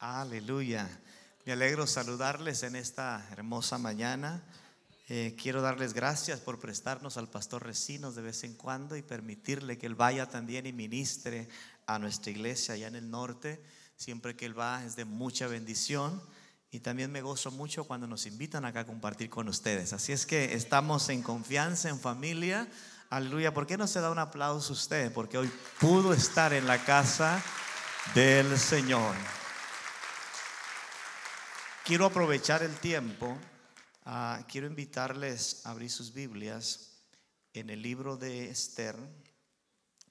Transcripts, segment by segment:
Aleluya. Me alegro saludarles en esta hermosa mañana. Eh, quiero darles gracias por prestarnos al pastor Recinos de vez en cuando y permitirle que él vaya también y ministre a nuestra iglesia allá en el norte. Siempre que él va es de mucha bendición. Y también me gozo mucho cuando nos invitan acá a compartir con ustedes. Así es que estamos en confianza, en familia. Aleluya. ¿Por qué no se da un aplauso a usted? Porque hoy pudo estar en la casa del Señor. Quiero aprovechar el tiempo. Ah, quiero invitarles a abrir sus Biblias en el libro de Esther,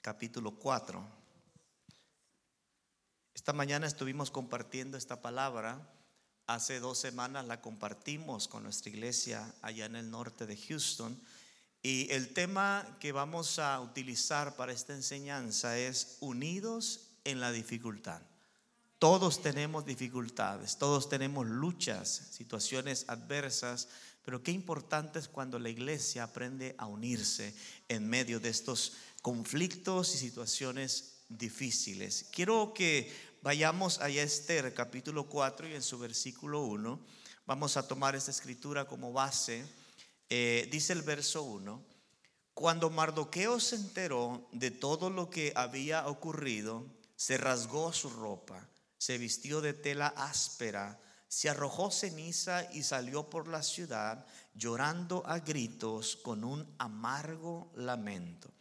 capítulo 4. Esta mañana estuvimos compartiendo esta palabra. Hace dos semanas la compartimos con nuestra iglesia allá en el norte de Houston. Y el tema que vamos a utilizar para esta enseñanza es unidos en la dificultad. Todos tenemos dificultades, todos tenemos luchas, situaciones adversas, pero qué importante es cuando la iglesia aprende a unirse en medio de estos conflictos y situaciones difíciles. Quiero que vayamos a Esther capítulo 4 y en su versículo 1. Vamos a tomar esta escritura como base. Eh, dice el verso 1, cuando Mardoqueo se enteró de todo lo que había ocurrido, se rasgó su ropa se vistió de tela áspera, se arrojó ceniza y salió por la ciudad llorando a gritos con un amargo lamento.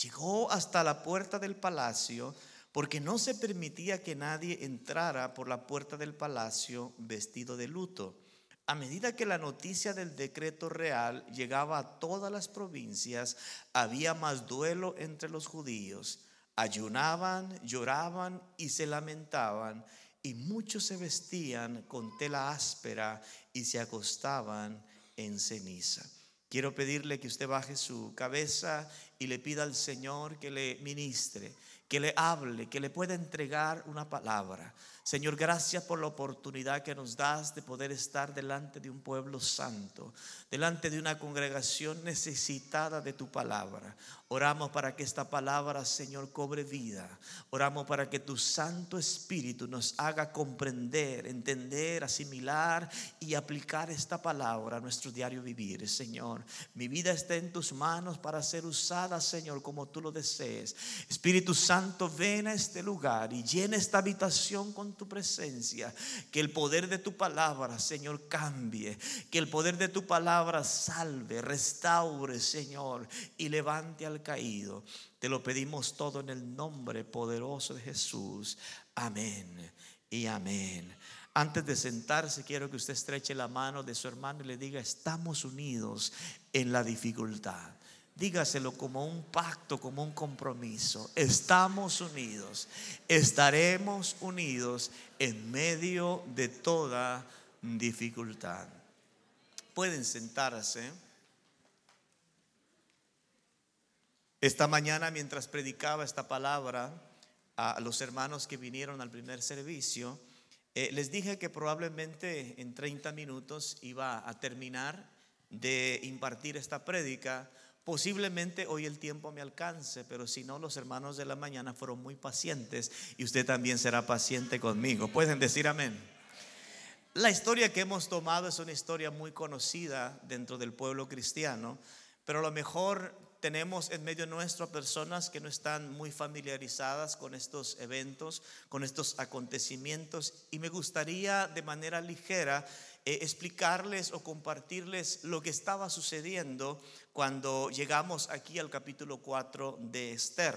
Llegó hasta la puerta del palacio porque no se permitía que nadie entrara por la puerta del palacio vestido de luto. A medida que la noticia del decreto real llegaba a todas las provincias, había más duelo entre los judíos ayunaban, lloraban y se lamentaban, y muchos se vestían con tela áspera y se acostaban en ceniza. Quiero pedirle que usted baje su cabeza y le pida al Señor que le ministre, que le hable, que le pueda entregar una palabra. Señor, gracias por la oportunidad que nos das de poder estar delante de un pueblo santo, delante de una congregación necesitada de tu palabra. Oramos para que esta palabra, Señor, cobre vida. Oramos para que tu Santo Espíritu nos haga comprender, entender, asimilar y aplicar esta palabra a nuestro diario vivir. Señor, mi vida está en tus manos para ser usada, Señor, como tú lo desees. Espíritu Santo, ven a este lugar y llena esta habitación con tu presencia. Que el poder de tu palabra, Señor, cambie. Que el poder de tu palabra salve, restaure, Señor, y levante al caído. Te lo pedimos todo en el nombre poderoso de Jesús. Amén y amén. Antes de sentarse, quiero que usted estreche la mano de su hermano y le diga, estamos unidos en la dificultad. Dígaselo como un pacto, como un compromiso. Estamos unidos, estaremos unidos en medio de toda dificultad. Pueden sentarse. Esta mañana mientras predicaba esta palabra a los hermanos que vinieron al primer servicio, eh, les dije que probablemente en 30 minutos iba a terminar de impartir esta prédica. Posiblemente hoy el tiempo me alcance, pero si no, los hermanos de la mañana fueron muy pacientes y usted también será paciente conmigo. Pueden decir amén. La historia que hemos tomado es una historia muy conocida dentro del pueblo cristiano, pero a lo mejor tenemos en medio nuestro personas que no están muy familiarizadas con estos eventos, con estos acontecimientos, y me gustaría de manera ligera eh, explicarles o compartirles lo que estaba sucediendo cuando llegamos aquí al capítulo 4 de Esther.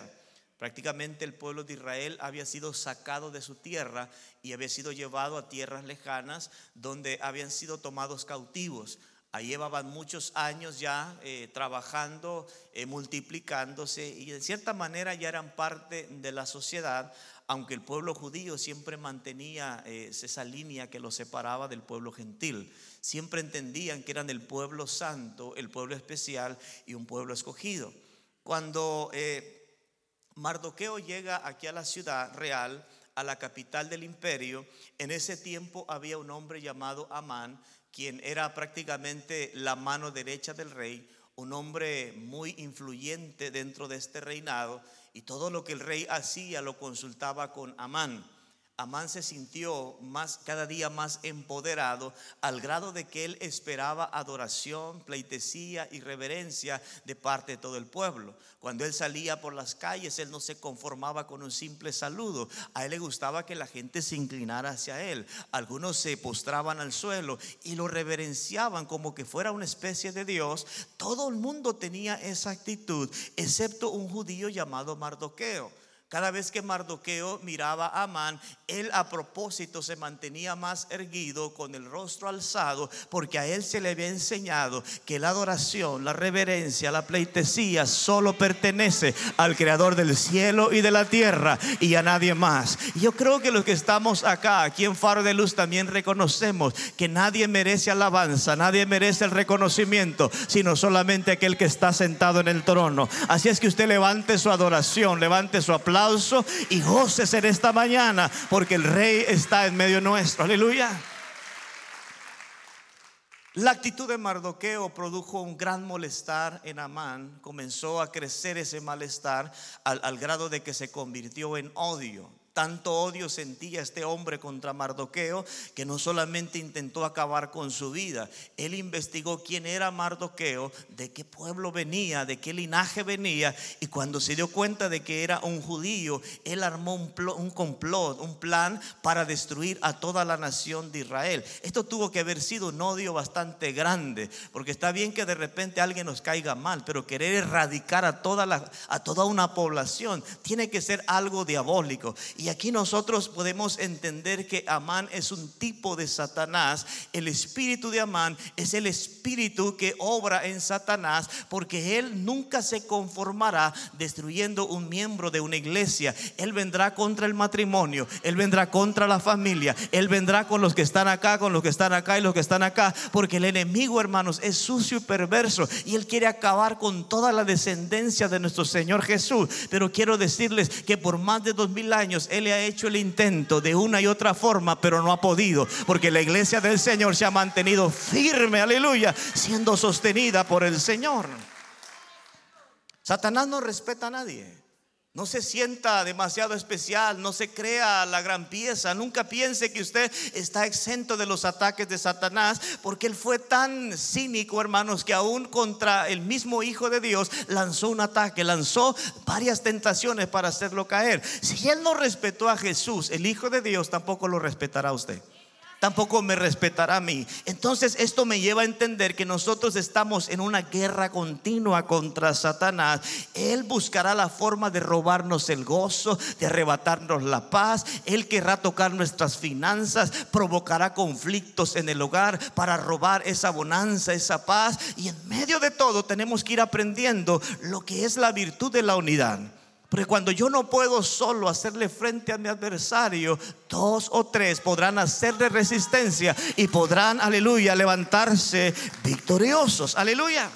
Prácticamente el pueblo de Israel había sido sacado de su tierra y había sido llevado a tierras lejanas donde habían sido tomados cautivos. Ahí llevaban muchos años ya eh, trabajando, eh, multiplicándose y de cierta manera ya eran parte de la sociedad, aunque el pueblo judío siempre mantenía eh, esa línea que los separaba del pueblo gentil. Siempre entendían que eran el pueblo santo, el pueblo especial y un pueblo escogido. Cuando Mardoqueo llega aquí a la ciudad real, a la capital del imperio, en ese tiempo había un hombre llamado Amán, quien era prácticamente la mano derecha del rey, un hombre muy influyente dentro de este reinado, y todo lo que el rey hacía lo consultaba con Amán. Amán se sintió más cada día más empoderado al grado de que él esperaba adoración, pleitesía y reverencia de parte de todo el pueblo. Cuando él salía por las calles, él no se conformaba con un simple saludo. A él le gustaba que la gente se inclinara hacia él. Algunos se postraban al suelo y lo reverenciaban como que fuera una especie de Dios. Todo el mundo tenía esa actitud, excepto un judío llamado Mardoqueo. Cada vez que Mardoqueo miraba a Amán, él a propósito se mantenía más erguido con el rostro alzado, porque a él se le había enseñado que la adoración, la reverencia, la pleitesía solo pertenece al creador del cielo y de la tierra y a nadie más. Yo creo que los que estamos acá, aquí en Faro de Luz, también reconocemos que nadie merece alabanza, nadie merece el reconocimiento, sino solamente aquel que está sentado en el trono. Así es que usted levante su adoración, levante su aplauso y goces en esta mañana porque el rey está en medio nuestro. Aleluya. La actitud de Mardoqueo produjo un gran molestar en Amán. Comenzó a crecer ese malestar al, al grado de que se convirtió en odio. Tanto odio sentía este hombre contra Mardoqueo que no solamente intentó acabar con su vida, él investigó quién era Mardoqueo, de qué pueblo venía, de qué linaje venía, y cuando se dio cuenta de que era un judío, él armó un, un complot, un plan para destruir a toda la nación de Israel. Esto tuvo que haber sido un odio bastante grande, porque está bien que de repente alguien nos caiga mal, pero querer erradicar a toda, la, una población tiene que ser algo diabólico. Y aquí nosotros podemos entender que Amán es un tipo de Satanás. El espíritu de Amán es el espíritu que obra en Satanás porque él nunca se conformará destruyendo un miembro de una iglesia. Él vendrá contra el matrimonio, él vendrá contra la familia, él vendrá con los que están acá, con los que están acá y los que están acá, porque el enemigo, hermanos, es sucio y perverso y él quiere acabar con toda la descendencia de nuestro Señor Jesús. Pero quiero decirles que por más de dos mil años él ha hecho el intento de una y otra forma, pero no ha podido, porque la iglesia del Señor se ha mantenido firme, aleluya, siendo sostenida por el Señor. Satanás no respeta a nadie. No se sienta demasiado especial, no se crea la gran pieza, nunca piense que usted está exento de los ataques de Satanás, porque él fue tan cínico, hermanos, que aún contra el mismo Hijo de Dios lanzó un ataque, lanzó varias tentaciones para hacerlo caer. Si él no respetó a Jesús, el Hijo de Dios tampoco lo respetará a usted tampoco me respetará a mí. Entonces esto me lleva a entender que nosotros estamos en una guerra continua contra Satanás. Él buscará la forma de robarnos el gozo, de arrebatarnos la paz. Él querrá tocar nuestras finanzas, provocará conflictos en el hogar para robar esa bonanza, esa paz. Y en medio de todo tenemos que ir aprendiendo lo que es la virtud de la unidad. Porque cuando yo no puedo solo hacerle frente a mi adversario, dos o tres podrán hacerle resistencia y podrán, aleluya, levantarse victoriosos. Aleluya.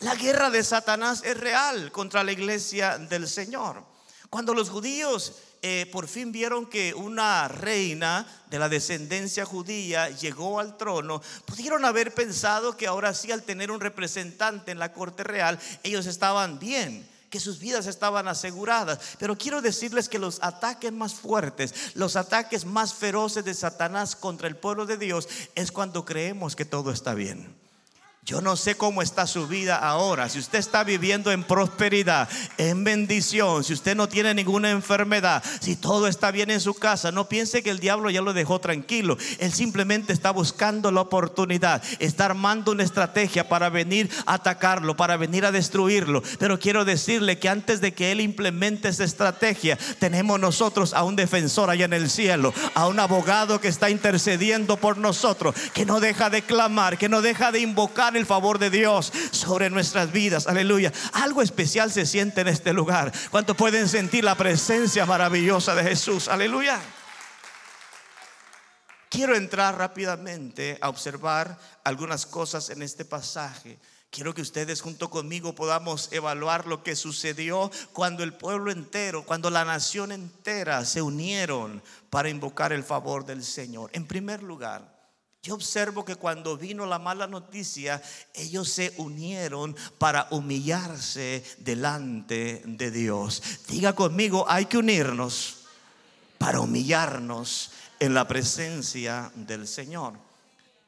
La guerra de Satanás es real contra la iglesia del Señor. Cuando los judíos eh, por fin vieron que una reina de la descendencia judía llegó al trono, pudieron haber pensado que ahora sí al tener un representante en la corte real, ellos estaban bien que sus vidas estaban aseguradas. Pero quiero decirles que los ataques más fuertes, los ataques más feroces de Satanás contra el pueblo de Dios es cuando creemos que todo está bien. Yo no sé cómo está su vida ahora. Si usted está viviendo en prosperidad, en bendición, si usted no tiene ninguna enfermedad, si todo está bien en su casa, no piense que el diablo ya lo dejó tranquilo. Él simplemente está buscando la oportunidad, está armando una estrategia para venir a atacarlo, para venir a destruirlo. Pero quiero decirle que antes de que él implemente esa estrategia, tenemos nosotros a un defensor allá en el cielo, a un abogado que está intercediendo por nosotros, que no deja de clamar, que no deja de invocar el favor de Dios sobre nuestras vidas. Aleluya. Algo especial se siente en este lugar. ¿Cuánto pueden sentir la presencia maravillosa de Jesús? Aleluya. Quiero entrar rápidamente a observar algunas cosas en este pasaje. Quiero que ustedes junto conmigo podamos evaluar lo que sucedió cuando el pueblo entero, cuando la nación entera se unieron para invocar el favor del Señor. En primer lugar, yo observo que cuando vino la mala noticia, ellos se unieron para humillarse delante de Dios. Diga conmigo, hay que unirnos para humillarnos en la presencia del Señor.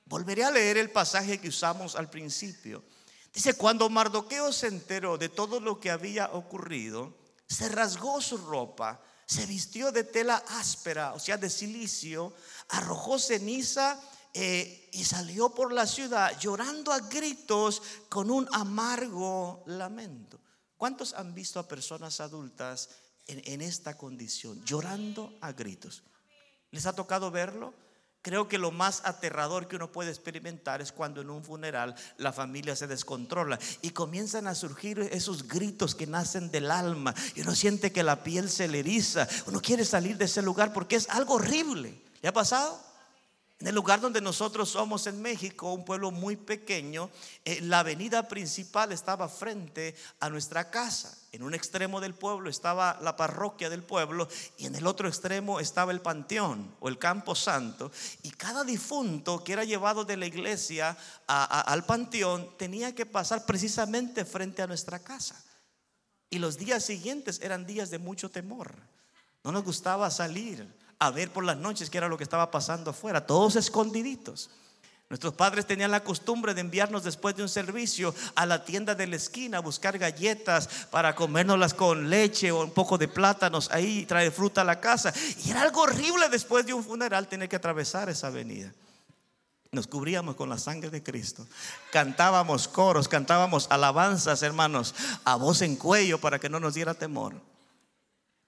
Volveré a leer el pasaje que usamos al principio. Dice, cuando Mardoqueo se enteró de todo lo que había ocurrido, se rasgó su ropa, se vistió de tela áspera, o sea, de silicio, arrojó ceniza eh, y salió por la ciudad llorando a gritos con un amargo lamento. ¿Cuántos han visto a personas adultas en, esta condición, llorando a gritos? ¿Les ha tocado verlo? Creo que lo más aterrador que uno puede experimentar es cuando en un funeral la familia se descontrola y comienzan a surgir esos gritos que nacen del alma y uno siente que la piel se le eriza. Uno quiere salir de ese lugar porque es algo horrible. ¿Le ha pasado? En el lugar donde nosotros somos en México, un pueblo muy pequeño, eh, la avenida principal estaba frente a nuestra casa. En un extremo del pueblo estaba la parroquia del pueblo y en el otro extremo estaba el panteón o el campo santo. Y cada difunto que era llevado de la iglesia al panteón tenía que pasar precisamente frente a nuestra casa. Y los días siguientes eran días de mucho temor. No nos gustaba salir a ver por las noches qué era lo que estaba pasando afuera, todos escondiditos. Nuestros padres tenían la costumbre de enviarnos después de un servicio a la tienda de la esquina a buscar galletas para comérnoslas con leche o un poco de plátanos ahí, traer fruta a la casa. Y era algo horrible después de un funeral tener que atravesar esa avenida. Nos cubríamos con la sangre de Cristo. Cantábamos coros, cantábamos alabanzas, hermanos, a voz en cuello para que no nos diera temor.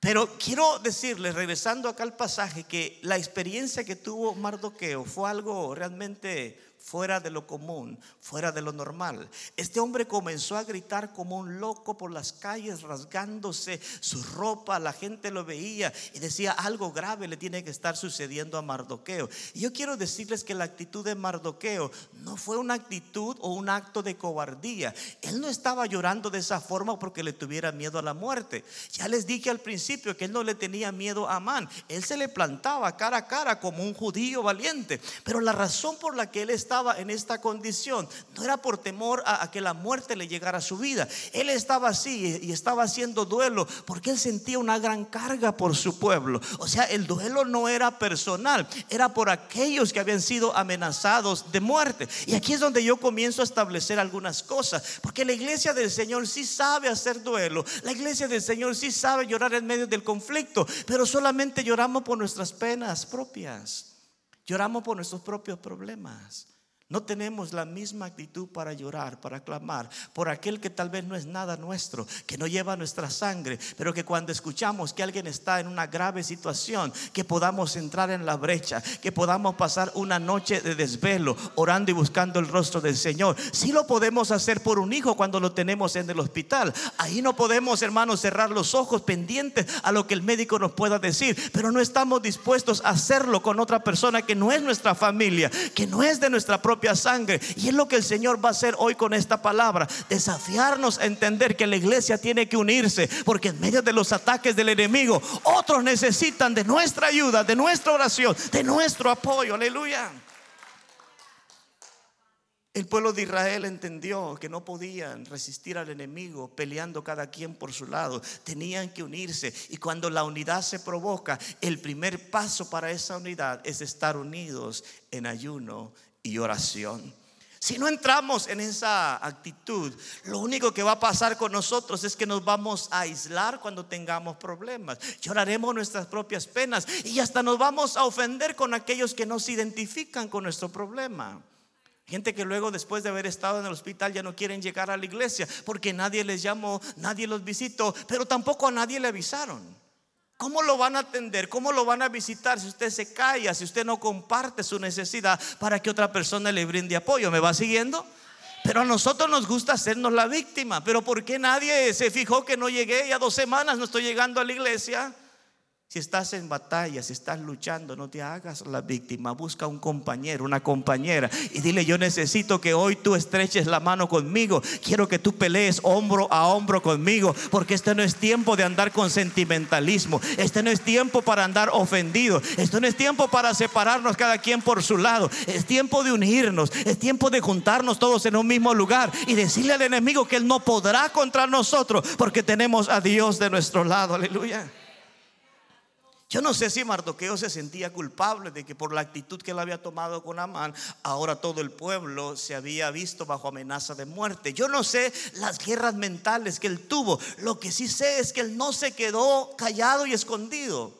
Pero quiero decirles, regresando acá al pasaje, que la experiencia que tuvo Mardoqueo fue algo realmente fuera de lo común, fuera de lo normal. Este hombre comenzó a gritar como un loco por las calles, rasgándose su ropa, la gente lo veía y decía, algo grave le tiene que estar sucediendo a Mardoqueo. Y yo quiero decirles que la actitud de Mardoqueo no fue una actitud o un acto de cobardía. Él no estaba llorando de esa forma porque le tuviera miedo a la muerte. Ya les dije al principio que él no le tenía miedo a Amán. Él se le plantaba cara a cara como un judío valiente. Pero la razón por la que él estaba estaba en esta condición no era por temor a, que la muerte le llegara a su vida. Él estaba así y estaba haciendo duelo porque él sentía una gran carga por su pueblo. O sea, el duelo no era personal, era por aquellos que habían sido amenazados de muerte. Y aquí es donde yo comienzo a establecer algunas cosas, porque la iglesia del Señor sí sabe hacer duelo, la iglesia del Señor sí sabe llorar en medio del conflicto, pero solamente lloramos por nuestras penas propias. Lloramos por nuestros propios problemas. No tenemos la misma actitud para llorar, para clamar por aquel que tal vez no es nada nuestro, que no lleva nuestra sangre, pero que cuando escuchamos que alguien está en una grave situación, que podamos entrar en la brecha, que podamos pasar una noche de desvelo orando y buscando el rostro del Señor. Si lo podemos hacer por un hijo cuando lo tenemos en el hospital. Ahí no podemos, hermanos, cerrar los ojos pendientes a lo que el médico nos pueda decir, pero no estamos dispuestos a hacerlo con otra persona que no es nuestra familia, que no es de nuestra propia sangre. Y es lo que el Señor va a hacer hoy con esta palabra. Desafiarnos a entender que la iglesia tiene que unirse. Porque en medio de los ataques del enemigo, otros necesitan de nuestra ayuda, de nuestra oración, de nuestro apoyo. Aleluya. El pueblo de Israel entendió que no podían resistir al enemigo peleando cada quien por su lado. Tenían que unirse. Y cuando la unidad se provoca, el primer paso para esa unidad es estar unidos en ayuno y oración. Si no entramos en esa actitud, lo único que va a pasar con nosotros es que nos vamos a aislar cuando tengamos problemas. Lloraremos nuestras propias penas y hasta nos vamos a ofender con aquellos que no se identifican con nuestro problema. Gente que luego después de haber estado en el hospital ya no quieren llegar a la iglesia porque nadie les llamó, nadie los visitó, pero tampoco a nadie le avisaron. ¿Cómo lo van a atender? ¿Cómo lo van a visitar si usted se calla, si usted no comparte su necesidad para que otra persona le brinde apoyo? ¿Me va siguiendo? Pero a nosotros nos gusta hacernos la víctima. Pero ¿por qué nadie se fijó que no llegué? Ya dos semanas no estoy llegando a la iglesia. Si estás en batalla, si estás luchando, no te hagas la víctima. Busca un compañero, una compañera y dile, yo necesito que hoy tú estreches la mano conmigo. Quiero que tú pelees hombro a hombro conmigo, porque este no es tiempo de andar con sentimentalismo. Este no es tiempo para andar ofendido. Esto no es tiempo para separarnos cada quien por su lado. Es tiempo de unirnos. Es tiempo de juntarnos todos en un mismo lugar y decirle al enemigo que él no podrá contra nosotros porque tenemos a Dios de nuestro lado. Aleluya. Yo no sé si Mardoqueo se sentía culpable de que por la actitud que él había tomado con Amán, ahora todo el pueblo se había visto bajo amenaza de muerte. Yo no sé las guerras mentales que él tuvo. Lo que sí sé es que él no se quedó callado y escondido.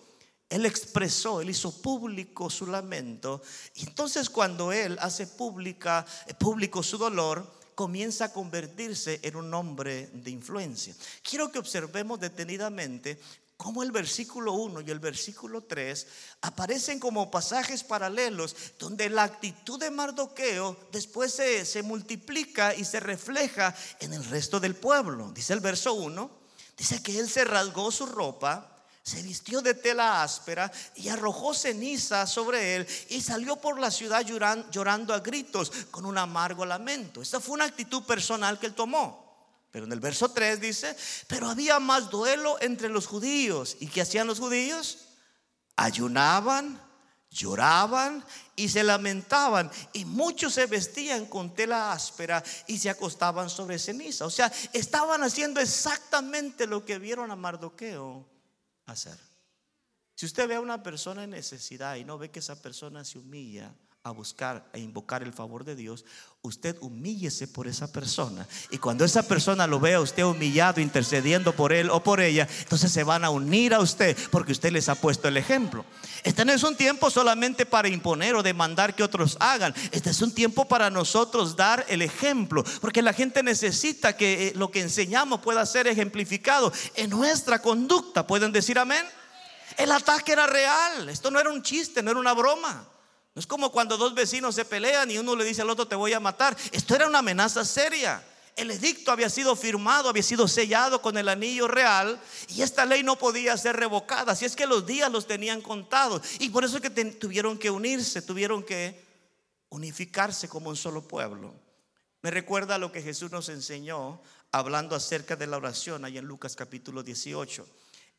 Él expresó, él hizo público su lamento. Y entonces cuando él hace pública, eh, público su dolor, comienza a convertirse en un hombre de influencia. Quiero que observemos detenidamente cómo el versículo 1 y el versículo 3 aparecen como pasajes paralelos donde la actitud de Mardoqueo después se, multiplica y se refleja en el resto del pueblo. Dice el verso 1, dice que él se rasgó su ropa se vistió de tela áspera y arrojó ceniza sobre él y salió por la ciudad llorando, a gritos con un amargo lamento. Esta fue una actitud personal que él tomó. Pero en el verso 3 dice, pero había más duelo entre los judíos. ¿Y qué hacían los judíos? Ayunaban, lloraban y se lamentaban. Y muchos se vestían con tela áspera y se acostaban sobre ceniza. O sea, estaban haciendo exactamente lo que vieron a Mardoqueo hacer. Si usted ve a una persona en necesidad y no ve que esa persona se humilla a buscar e invocar el favor de Dios, usted humíllese por esa persona. Y cuando esa persona lo vea usted humillado, intercediendo por él o por ella, entonces se van a unir a usted porque usted les ha puesto el ejemplo. Este no es un tiempo solamente para imponer o demandar que otros hagan. Este es un tiempo para nosotros dar el ejemplo, porque la gente necesita que eh, lo que enseñamos pueda ser ejemplificado en nuestra conducta. ¿Pueden decir amén? El ataque era real, esto no era un chiste, no era una broma. No es como cuando dos vecinos se pelean y uno le dice al otro te voy a matar. Esto era una amenaza seria. El edicto había sido firmado, había sido sellado con el anillo real y esta ley no podía ser revocada. Así es que los días los tenían contados y por eso es que tuvieron que unirse, tuvieron que unificarse como un solo pueblo. Me recuerda lo que Jesús nos enseñó hablando acerca de la oración ahí en Lucas capítulo 18.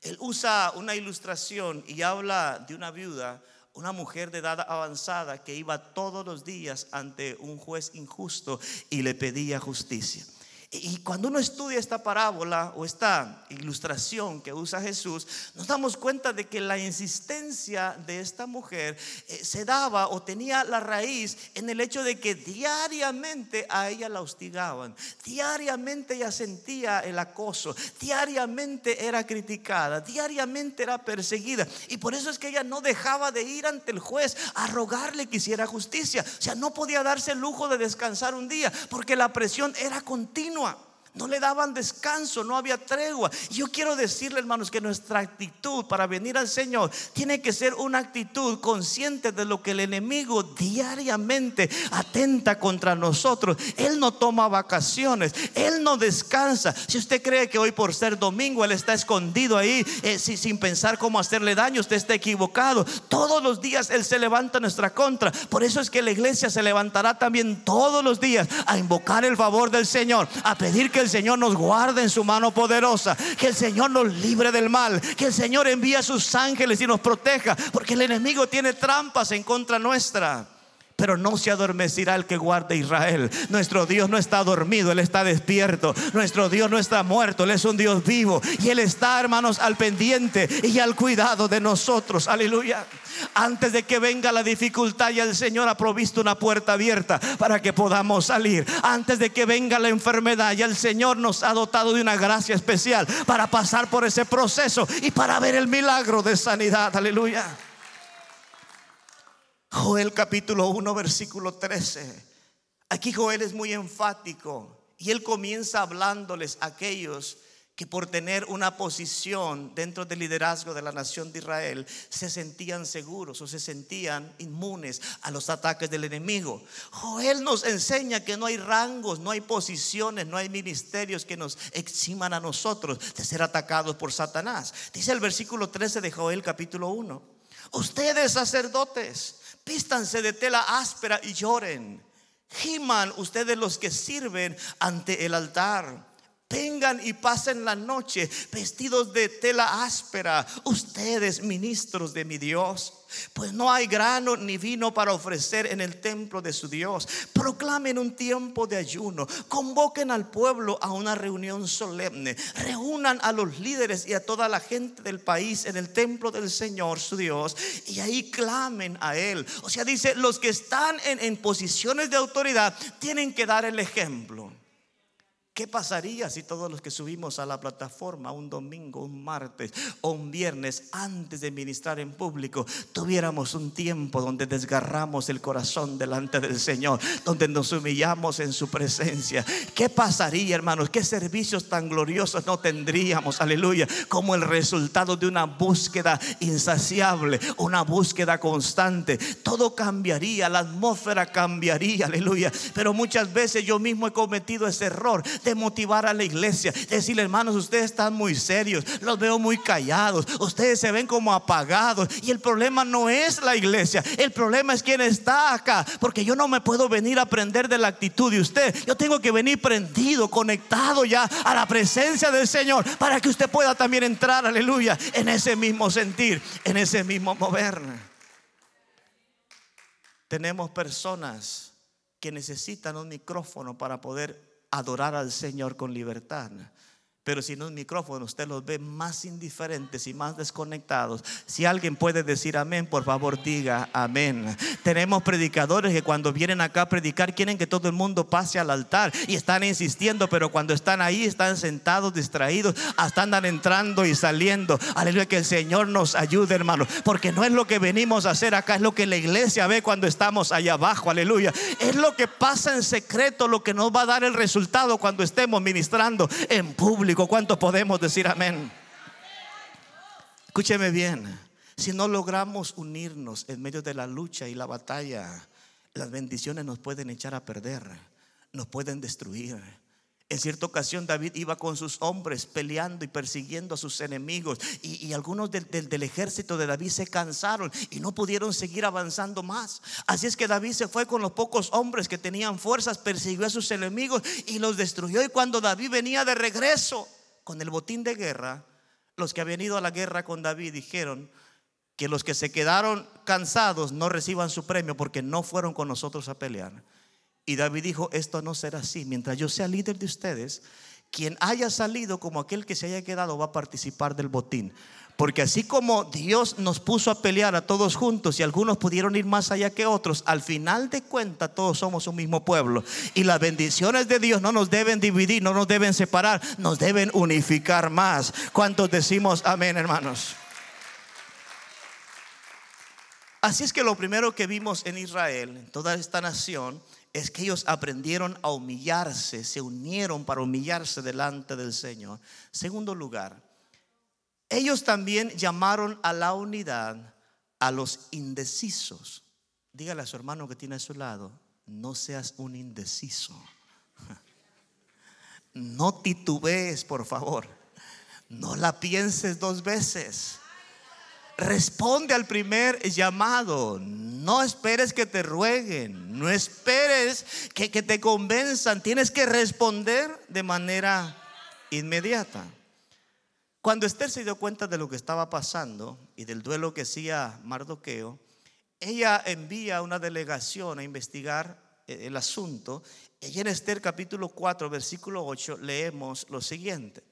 Él usa una ilustración y habla de una viuda una mujer de edad avanzada que iba todos los días ante un juez injusto y le pedía justicia. Y cuando uno estudia esta parábola o esta ilustración que usa Jesús, nos damos cuenta de que la insistencia de esta mujer eh, se daba o tenía la raíz en el hecho de que diariamente a ella la hostigaban, diariamente ella sentía el acoso, diariamente era criticada, diariamente era perseguida. Y por eso es que ella no dejaba de ir ante el juez a rogarle que hiciera justicia. O sea, no podía darse el lujo de descansar un día porque la presión era continua. pessoa No le daban descanso, no había tregua. Yo quiero decirle, hermanos, que nuestra actitud para venir al Señor tiene que ser una actitud consciente de lo que el enemigo diariamente atenta contra nosotros. Él no toma vacaciones, él no descansa. Si usted cree que hoy por ser domingo él está escondido ahí eh, sin pensar cómo hacerle daño, usted está equivocado. Todos los días él se levanta en nuestra contra. Por eso es que la iglesia se levantará también todos los días a invocar el favor del Señor, a pedir que el Señor nos guarde en su mano poderosa, que el Señor nos libre del mal, que el Señor envíe a sus ángeles y nos proteja, porque el enemigo tiene trampas en contra nuestra. Pero no se adormecerá el que guarde Israel. Nuestro Dios no está dormido, Él está despierto. Nuestro Dios no está muerto, Él es un Dios vivo. Y Él está, hermanos, al pendiente y al cuidado de nosotros. Aleluya. Antes de que venga la dificultad, ya el Señor ha provisto una puerta abierta para que podamos salir. Antes de que venga la enfermedad, ya el Señor nos ha dotado de una gracia especial para pasar por ese proceso y para ver el milagro de sanidad. Aleluya. Joel capítulo 1, versículo 13. Aquí Joel es muy enfático y él comienza hablándoles a aquellos que por tener una posición dentro del liderazgo de la nación de Israel se sentían seguros o se sentían inmunes a los ataques del enemigo. Joel nos enseña que no hay rangos, no hay posiciones, no hay ministerios que nos eximan a nosotros de ser atacados por Satanás. Dice el versículo 13 de Joel capítulo 1. Ustedes sacerdotes, Pístanse de tela áspera y lloren. Giman ustedes los que sirven ante el altar. Vengan y pasen la noche vestidos de tela áspera, ustedes ministros de mi Dios. Pues no hay grano ni vino para ofrecer en el templo de su Dios. Proclamen un tiempo de ayuno. Convoquen al pueblo a una reunión solemne. Reúnan a los líderes y a toda la gente del país en el templo del Señor su Dios. Y ahí clamen a Él. O sea, dice, los que están en, en posiciones de autoridad tienen que dar el ejemplo. ¿Qué pasaría si todos los que subimos a la plataforma un domingo, un martes o un viernes antes de ministrar en público tuviéramos un tiempo donde desgarramos el corazón delante del Señor, donde nos humillamos en su presencia? ¿Qué pasaría, hermanos? ¿Qué servicios tan gloriosos no tendríamos? Aleluya, como el resultado de una búsqueda insaciable, una búsqueda constante. Todo cambiaría, la atmósfera cambiaría, aleluya. Pero muchas veces yo mismo he cometido ese error de motivar a la iglesia. Decirle, hermanos, ustedes están muy serios, los veo muy callados, ustedes se ven como apagados. Y el problema no es la iglesia, el problema es quien está acá. Porque yo no me puedo venir a aprender de la actitud de usted. Yo tengo que venir prendido, conectado ya a la presencia del Señor para que usted pueda también entrar, aleluya, en ese mismo sentir, en ese mismo mover. Tenemos personas que necesitan un micrófono para poder adorar al Señor con libertad. Pero si no un micrófono, usted los ve más indiferentes y más desconectados. Si alguien puede decir amén, por favor diga amén. Tenemos predicadores que cuando vienen acá a predicar quieren que todo el mundo pase al altar y están insistiendo, pero cuando están ahí están sentados, distraídos, hasta andan entrando y saliendo. Aleluya, que el Señor nos ayude, hermano, porque no es lo que venimos a hacer acá, es lo que la iglesia ve cuando estamos allá abajo. Aleluya, es lo que pasa en secreto, lo que nos va a dar el resultado cuando estemos ministrando en público. ¿Cuánto podemos decir amén? Escúcheme bien. Si no logramos unirnos en medio de la lucha y la batalla, las bendiciones nos pueden echar a perder, nos pueden destruir. En cierta ocasión David iba con sus hombres peleando y persiguiendo a sus enemigos y, algunos del, del, ejército de David se cansaron y no pudieron seguir avanzando más. Así es que David se fue con los pocos hombres que tenían fuerzas, persiguió a sus enemigos y los destruyó. Y cuando David venía de regreso con el botín de guerra, los que habían ido a la guerra con David dijeron que los que se quedaron cansados no reciban su premio porque no fueron con nosotros a pelear. Y David dijo, esto no será así. Mientras yo sea líder de ustedes, quien haya salido como aquel que se haya quedado va a participar del botín. Porque así como Dios nos puso a pelear a todos juntos y algunos pudieron ir más allá que otros, al final de cuentas todos somos un mismo pueblo. Y las bendiciones de Dios no nos deben dividir, no nos deben separar, nos deben unificar más. ¿Cuántos decimos amén, hermanos? Así es que lo primero que vimos en Israel, en toda esta nación, es que ellos aprendieron a humillarse, se unieron para humillarse delante del Señor. Segundo lugar, ellos también llamaron a la unidad a los indecisos. Dígale a su hermano que tiene a su lado, no seas un indeciso. No titubees, por favor. No la pienses dos veces. Responde al primer llamado. No esperes que te rueguen. No esperes que, que te convenzan. Tienes que responder de manera inmediata. Cuando Esther se dio cuenta de lo que estaba pasando y del duelo que hacía Mardoqueo, ella envía una delegación a investigar eh, el asunto. Y en Esther capítulo 4, versículo 8, leemos lo siguiente.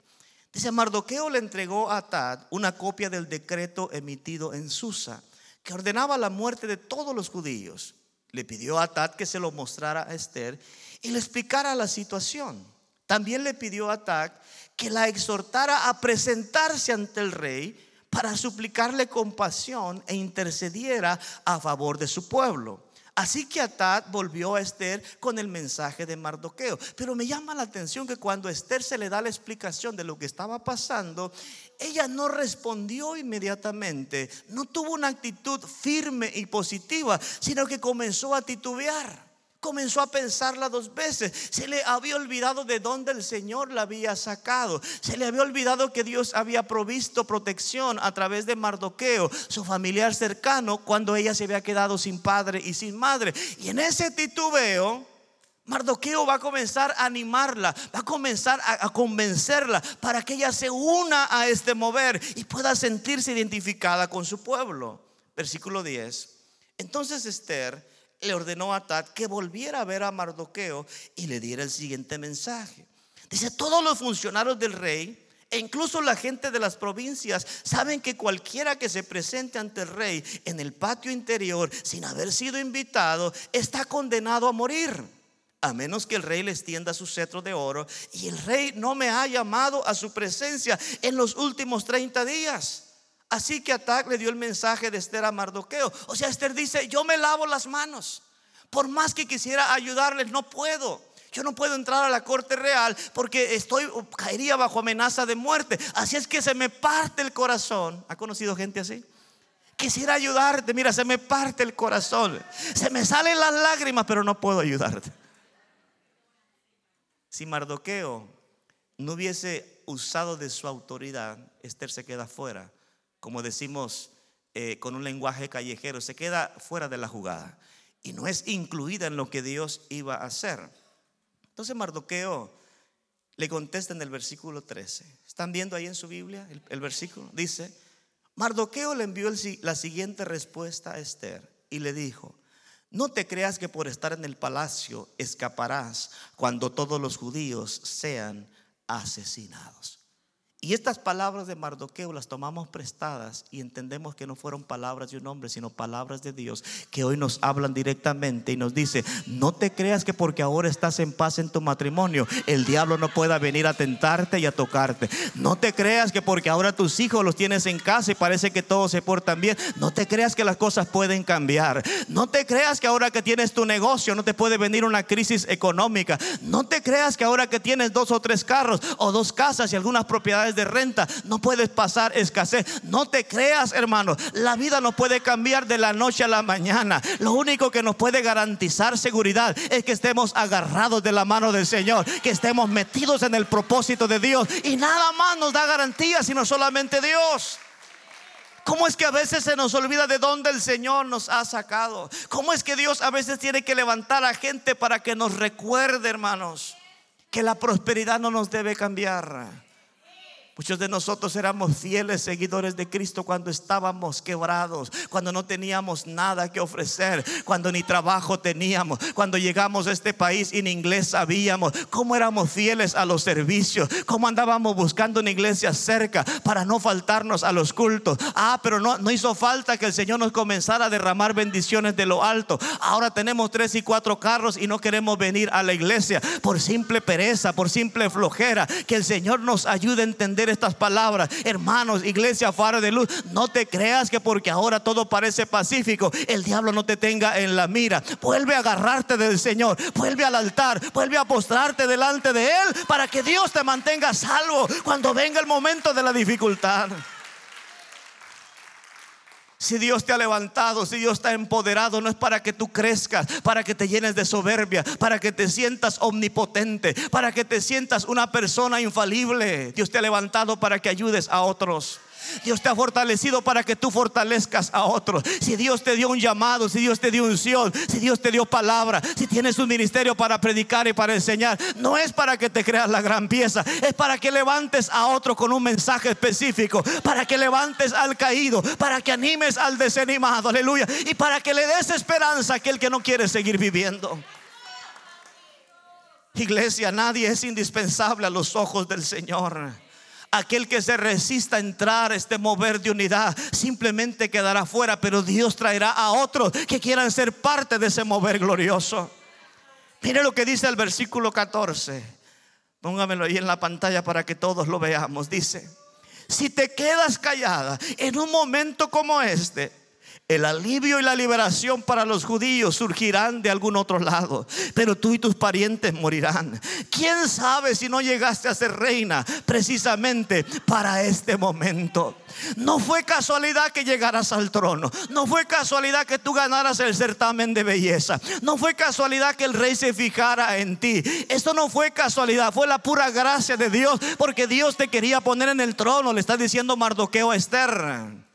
Dice, Mardoqueo le entregó a Atad una copia del decreto emitido en Susa, que ordenaba la muerte de todos los judíos. Le pidió a Atad que se lo mostrara a Esther y le explicara la situación. También le pidió a Atad que la exhortara a presentarse ante el rey para suplicarle compasión e intercediera a favor de su pueblo. Así que Atad volvió a Esther con el mensaje de Mardoqueo. Pero me llama la atención que cuando Esther se le da la explicación de lo que estaba pasando, ella no respondió inmediatamente, no tuvo una actitud firme y positiva, sino que comenzó a titubear comenzó a pensarla dos veces. Se le había olvidado de dónde el Señor la había sacado. Se le había olvidado que Dios había provisto protección a través de Mardoqueo, su familiar cercano, cuando ella se había quedado sin padre y sin madre. Y en ese titubeo, Mardoqueo va a comenzar a animarla, va a comenzar a, a, convencerla para que ella se una a este mover y pueda sentirse identificada con su pueblo. Versículo 10. Entonces Esther le ordenó a Tad que volviera a ver a Mardoqueo y le diera el siguiente mensaje. Dice, todos los funcionarios del rey e incluso la gente de las provincias saben que cualquiera que se presente ante el rey en el patio interior sin haber sido invitado está condenado a morir. A menos que el rey le extienda su cetro de oro y el rey no me ha llamado a su presencia en los últimos 30 días. Así que Atac le dio el mensaje de Esther a Mardoqueo. O sea, Esther dice, yo me lavo las manos. Por más que quisiera ayudarles, no puedo. Yo no puedo entrar a la corte real porque estoy caería bajo amenaza de muerte. Así es que se me parte el corazón. ¿Ha conocido gente así? Quisiera ayudarte, mira, se me parte el corazón. Se me salen las lágrimas, pero no puedo ayudarte. Si Mardoqueo no hubiese usado de su autoridad, Esther se queda fuera como decimos eh, con un lenguaje callejero, se queda fuera de la jugada y no es incluida en lo que Dios iba a hacer. Entonces Mardoqueo le contesta en el versículo 13. ¿Están viendo ahí en su Biblia el, versículo? Dice, Mardoqueo le envió la siguiente respuesta a Esther y le dijo, no te creas que por estar en el palacio escaparás cuando todos los judíos sean asesinados. Y estas palabras de Mardoqueo las tomamos prestadas y entendemos que no fueron palabras de un hombre, sino palabras de Dios que hoy nos hablan directamente y nos dice, no te creas que porque ahora estás en paz en tu matrimonio, el diablo no pueda venir a tentarte y a tocarte. No te creas que porque ahora tus hijos los tienes en casa y parece que todos se portan bien, no te creas que las cosas pueden cambiar. No te creas que ahora que tienes tu negocio no te puede venir una crisis económica. No te creas que ahora que tienes dos o tres carros o dos casas y algunas propiedades de renta, no puedes pasar escasez. No te creas, hermano. La vida no puede cambiar de la noche a la mañana. Lo único que nos puede garantizar seguridad es que estemos agarrados de la mano del Señor, que estemos metidos en el propósito de Dios. Y nada más nos da garantía, sino solamente Dios. ¿Cómo es que a veces se nos olvida de dónde el Señor nos ha sacado? ¿Cómo es que Dios a veces tiene que levantar a gente para que nos recuerde, hermanos, que la prosperidad no nos debe cambiar? Muchos de nosotros éramos fieles seguidores de Cristo cuando estábamos quebrados, cuando no teníamos nada que ofrecer, cuando ni trabajo teníamos, cuando llegamos a este país y ni inglés sabíamos, cómo éramos fieles a los servicios, cómo andábamos buscando una iglesia cerca para no faltarnos a los cultos. Ah, pero no, no hizo falta que el Señor nos comenzara a derramar bendiciones de lo alto. Ahora tenemos tres y cuatro carros y no queremos venir a la iglesia por simple pereza, por simple flojera. Que el Señor nos ayude a entender estas palabras. Hermanos, iglesia, faro de luz, no te creas que porque ahora todo parece pacífico, el diablo no te tenga en la mira. Vuelve a agarrarte del Señor, vuelve al altar, vuelve a postrarte delante de Él para que Dios te mantenga salvo cuando venga el momento de la dificultad. Si Dios te ha levantado, si Dios te ha empoderado, no es para que tú crezcas, para que te llenes de soberbia, para que te sientas omnipotente, para que te sientas una persona infalible. Dios te ha levantado para que ayudes a otros. Dios te ha fortalecido para que tú fortalezcas a otros. Si Dios te dio un llamado, si Dios te dio unción, si Dios te dio palabra, si tienes un ministerio para predicar y para enseñar, no es para que te creas la gran pieza, es para que levantes a otro con un mensaje específico, para que levantes al caído, para que animes al desanimado, aleluya, y para que le des esperanza a aquel que no quiere seguir viviendo. Iglesia, nadie es indispensable a los ojos del Señor. Aquel que se resista a entrar a este mover de unidad simplemente quedará fuera, pero Dios traerá a otros que quieran ser parte de ese mover glorioso. Mire lo que dice el versículo 14. Póngamelo ahí en la pantalla para que todos lo veamos. Dice, si te quedas callada en un momento como este, el alivio y la liberación para los judíos surgirán de algún otro lado, pero tú y tus parientes morirán. ¿Quién sabe si no llegaste a ser reina precisamente para este momento? No fue casualidad que llegaras al trono. No fue casualidad que tú ganaras el certamen de belleza. No fue casualidad que el rey se fijara en ti. Esto no fue casualidad, fue la pura gracia de Dios, porque Dios te quería poner en el trono. Le está diciendo Mardoqueo a Esther.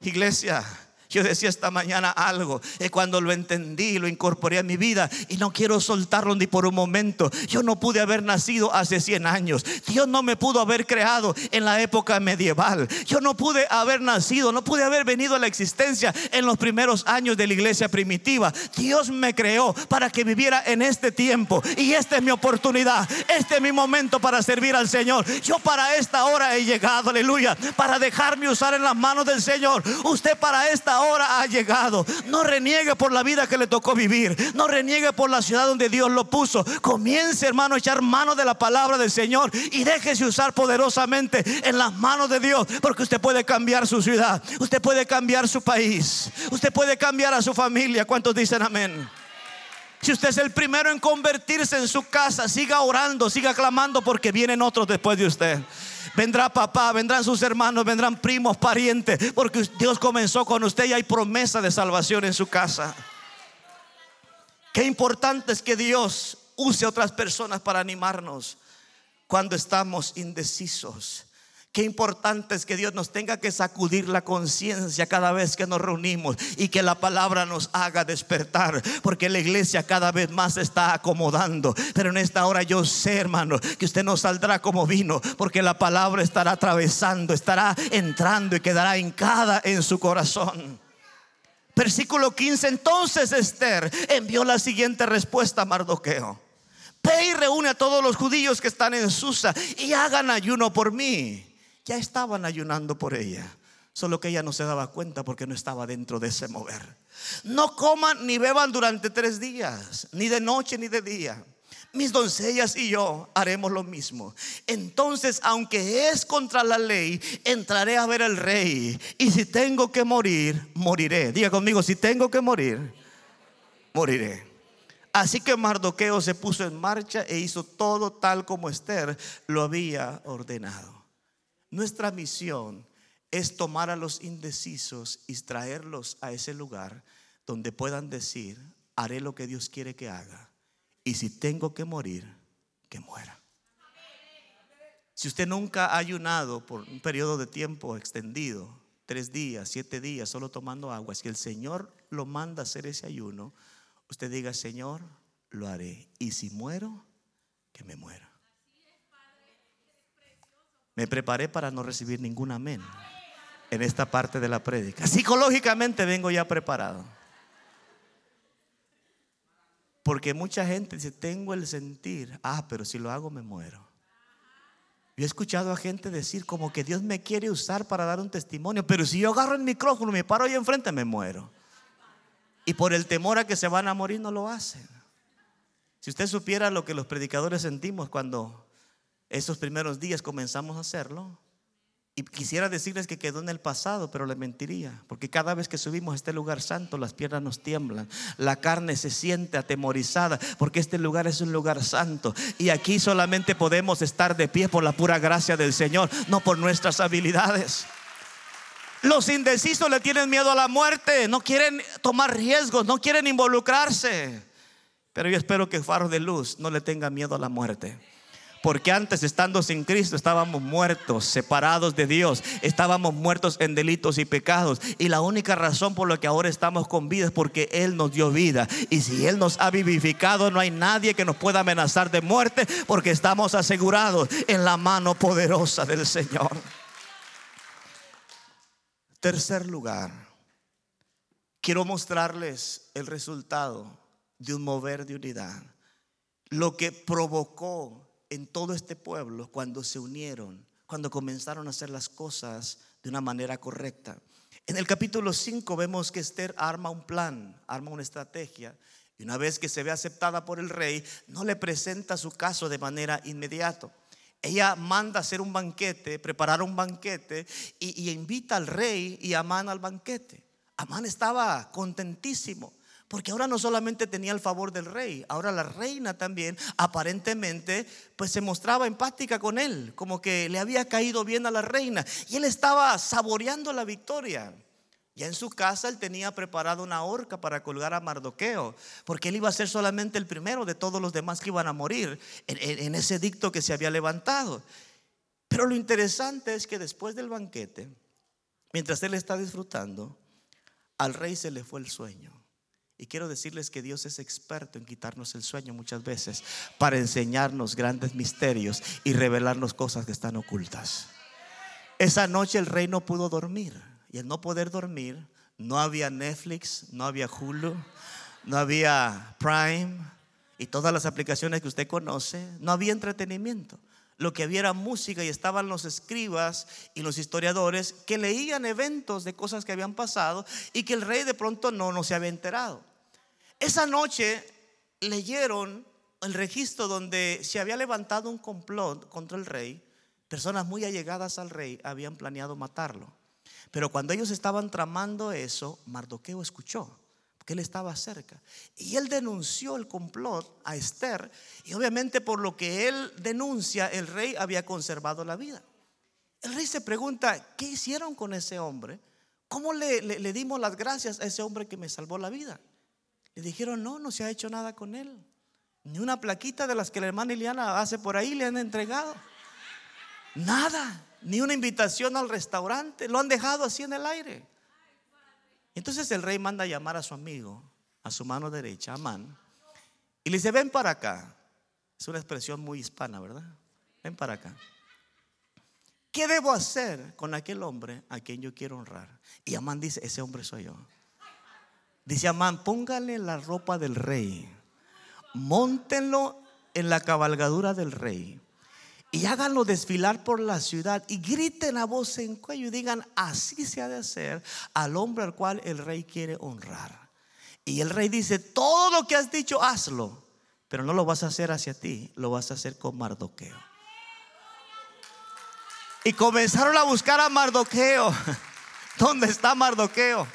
Iglesia, Yo decía esta mañana algo, y cuando lo entendí, lo incorporé a mi vida y no quiero soltarlo ni por un momento. Yo no pude haber nacido hace 100 años. Dios no me pudo haber creado en la época medieval. Yo no pude haber nacido, no pude haber venido a la existencia en los primeros años de la iglesia primitiva. Dios me creó para que viviera en este tiempo y esta es mi oportunidad. Este es mi momento para servir al Señor. Yo para esta hora he llegado, aleluya, para dejarme usar en las manos del Señor. Usted para esta hora ha llegado. No reniegue por la vida que le tocó vivir. No reniegue por la ciudad donde Dios lo puso. Comience, hermano, a echar mano de la palabra del Señor y déjese usar poderosamente en las manos de Dios. Porque usted puede cambiar su ciudad. Usted puede cambiar su país. Usted puede cambiar a su familia. ¿Cuántos dicen amén? Si usted es el primero en convertirse en su casa, siga orando, siga clamando porque vienen otros después de usted. Vendrá papá, vendrán sus hermanos, vendrán primos, parientes, porque Dios comenzó con usted y hay promesa de salvación en su casa. Qué importante es que Dios use a otras personas para animarnos cuando estamos indecisos. Qué importante es que Dios nos tenga que sacudir la conciencia cada vez que nos reunimos y que la palabra nos haga despertar, porque la iglesia cada vez más se está acomodando. Pero en esta hora yo sé, hermano, que usted no saldrá como vino, porque la palabra estará atravesando, estará entrando y quedará hincada en su corazón. Versículo 15, entonces Esther envió la siguiente respuesta a Mardoqueo. Ve y reúne a todos los judíos que están en Susa y hagan ayuno por mí ya estaban ayunando por ella. Solo que ella no se daba cuenta porque no estaba dentro de ese mover. No coman ni beban durante tres días, ni de noche ni de día. Mis doncellas y yo haremos lo mismo. Entonces, aunque es contra la ley, entraré a ver al rey. Y si tengo que morir, moriré. Diga conmigo, si tengo que morir, moriré. Así que Mardoqueo se puso en marcha e hizo todo tal como Esther lo había ordenado. Nuestra misión es tomar a los indecisos y traerlos a ese lugar donde puedan decir, haré lo que Dios quiere que haga. Y si tengo que morir, que muera. Si usted nunca ha ayunado por un periodo de tiempo extendido, tres días, siete días, solo tomando agua, si el Señor lo manda a hacer ese ayuno, usted diga, Señor, lo haré. Y si muero, que me muera. Me preparé para no recibir ningún amén en esta parte de la prédica. Psicológicamente vengo ya preparado. Porque mucha gente dice, tengo el sentir, ah, pero si lo hago me muero. Yo he escuchado a gente decir como que Dios me quiere usar para dar un testimonio, pero si yo agarro el micrófono y me paro ahí enfrente, me muero. Y por el temor a que se van a morir no lo hacen. Si usted supiera lo que los predicadores sentimos cuando esos primeros días comenzamos a hacerlo. Y quisiera decirles que quedó en el pasado, pero le mentiría. Porque cada vez que subimos a este lugar santo, las piernas nos tiemblan. La carne se siente atemorizada, porque este lugar es un lugar santo. Y aquí solamente podemos estar de pie por la pura gracia del Señor, no por nuestras habilidades. Los indecisos le tienen miedo a la muerte, no quieren tomar riesgos, no quieren involucrarse. Pero yo espero que Faro de Luz no le tenga miedo a la muerte. Porque antes, estando sin Cristo, estábamos muertos, separados de Dios. Estábamos muertos en delitos y pecados. Y la única razón por la que ahora estamos con vida es porque Él nos dio vida. Y si Él nos ha vivificado, no hay nadie que nos pueda amenazar de muerte porque estamos asegurados en la mano poderosa del Señor. Tercer lugar, quiero mostrarles el resultado de un mover de unidad. Lo que provocó en todo este pueblo cuando se unieron, cuando comenzaron a hacer las cosas de una manera correcta. En el capítulo 5 vemos que Esther arma un plan, arma una estrategia. Y una vez que se ve aceptada por el rey, no le presenta su caso de manera inmediata. Ella manda hacer un banquete, preparar un banquete y, y invita al rey y Amán al banquete. Amán estaba contentísimo. Porque ahora no solamente tenía el favor del rey, ahora la reina también aparentemente pues se mostraba empática con él, como que le había caído bien a la reina y él estaba saboreando la victoria. Ya en su casa él tenía preparado una horca para colgar a Mardoqueo, porque él iba a ser solamente el primero de todos los demás que iban a morir en, en ese dicto que se había levantado. Pero lo interesante es que después del banquete, mientras él está disfrutando, al rey se le fue el sueño. Y quiero decirles que Dios es experto en quitarnos el sueño muchas veces para enseñarnos grandes misterios y revelarnos cosas que están ocultas. Esa noche el rey no pudo dormir. Y al no poder dormir, no había Netflix, no había Hulu, no había Prime y todas las aplicaciones que usted conoce. No había entretenimiento. Lo que había era música y estaban los escribas y los historiadores que leían eventos de cosas que habían pasado y que el rey de pronto no, no se había enterado. Esa noche leyeron el registro donde se había levantado un complot contra el rey. Personas muy allegadas al rey habían planeado matarlo. Pero cuando ellos estaban tramando eso, Mardoqueo escuchó que él estaba cerca. Y él denunció el complot a Esther. Y obviamente por lo que él denuncia, el rey había conservado la vida. El rey se pregunta, ¿qué hicieron con ese hombre? ¿Cómo le, dimos las gracias a ese hombre que me salvó la vida? Le dijeron, no, no se ha hecho nada con él. Ni una plaquita de las que la hermana Iliana hace por ahí le han entregado. Nada, ni una invitación al restaurante. Lo han dejado así en el aire. Entonces el rey manda a llamar a su amigo, a su mano derecha, Amán, y le dice, ven para acá. Es una expresión muy hispana, ¿verdad? Ven para acá. ¿Qué debo hacer con aquel hombre a quien yo quiero honrar? Y Amán dice, ese hombre soy yo. Dice Amán, póngale la ropa del rey, montenlo en la cabalgadura del rey y háganlo desfilar por la ciudad y griten a voz en cuello y digan, así se ha de hacer al hombre al cual el rey quiere honrar. Y el rey dice, todo lo que has dicho, hazlo, pero no lo vas a hacer hacia ti, lo vas a hacer con Mardoqueo. Y comenzaron a buscar a Mardoqueo. ¿Dónde está Mardoqueo?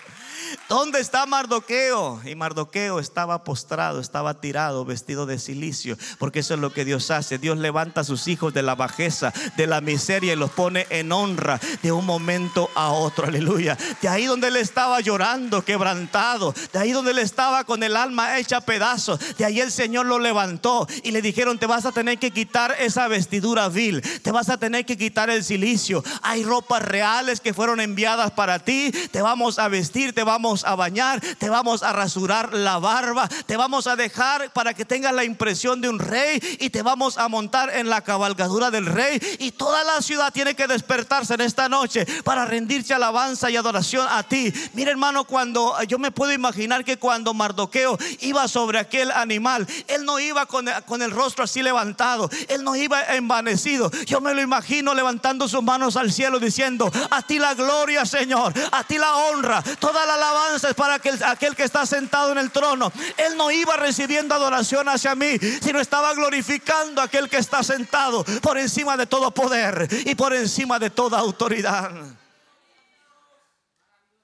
¿Dónde está Mardoqueo? Y Mardoqueo estaba postrado, estaba tirado, vestido de silicio, porque eso es lo que Dios hace. Dios levanta a sus hijos de la bajeza, de la miseria y los pone en honra de un momento a otro. Aleluya. De ahí donde él estaba llorando, quebrantado, de ahí donde él estaba con el alma hecha pedazos, de ahí el Señor lo levantó y le dijeron, te vas a tener que quitar esa vestidura vil, te vas a tener que quitar el silicio. Hay ropas reales que fueron enviadas para ti, te vamos a vestir, te vamos a bañar, te vamos a rasurar la barba, te vamos a dejar para que tengas la impresión de un rey y te vamos a montar en la cabalgadura del rey. Y toda la ciudad tiene que despertarse en esta noche para rendirse alabanza y adoración a ti. Mira hermano, cuando yo me puedo imaginar que cuando Mardoqueo iba sobre aquel animal, él no iba con el, con el rostro así levantado, él no iba envanecido. Yo me lo imagino levantando sus manos al cielo diciendo, a ti la gloria Señor, a ti la honra, toda la alabanza para aquel, aquel que está sentado en el trono. Él no iba recibiendo adoración hacia mí, sino estaba glorificando a aquel que está sentado por encima de todo poder y por encima de toda autoridad.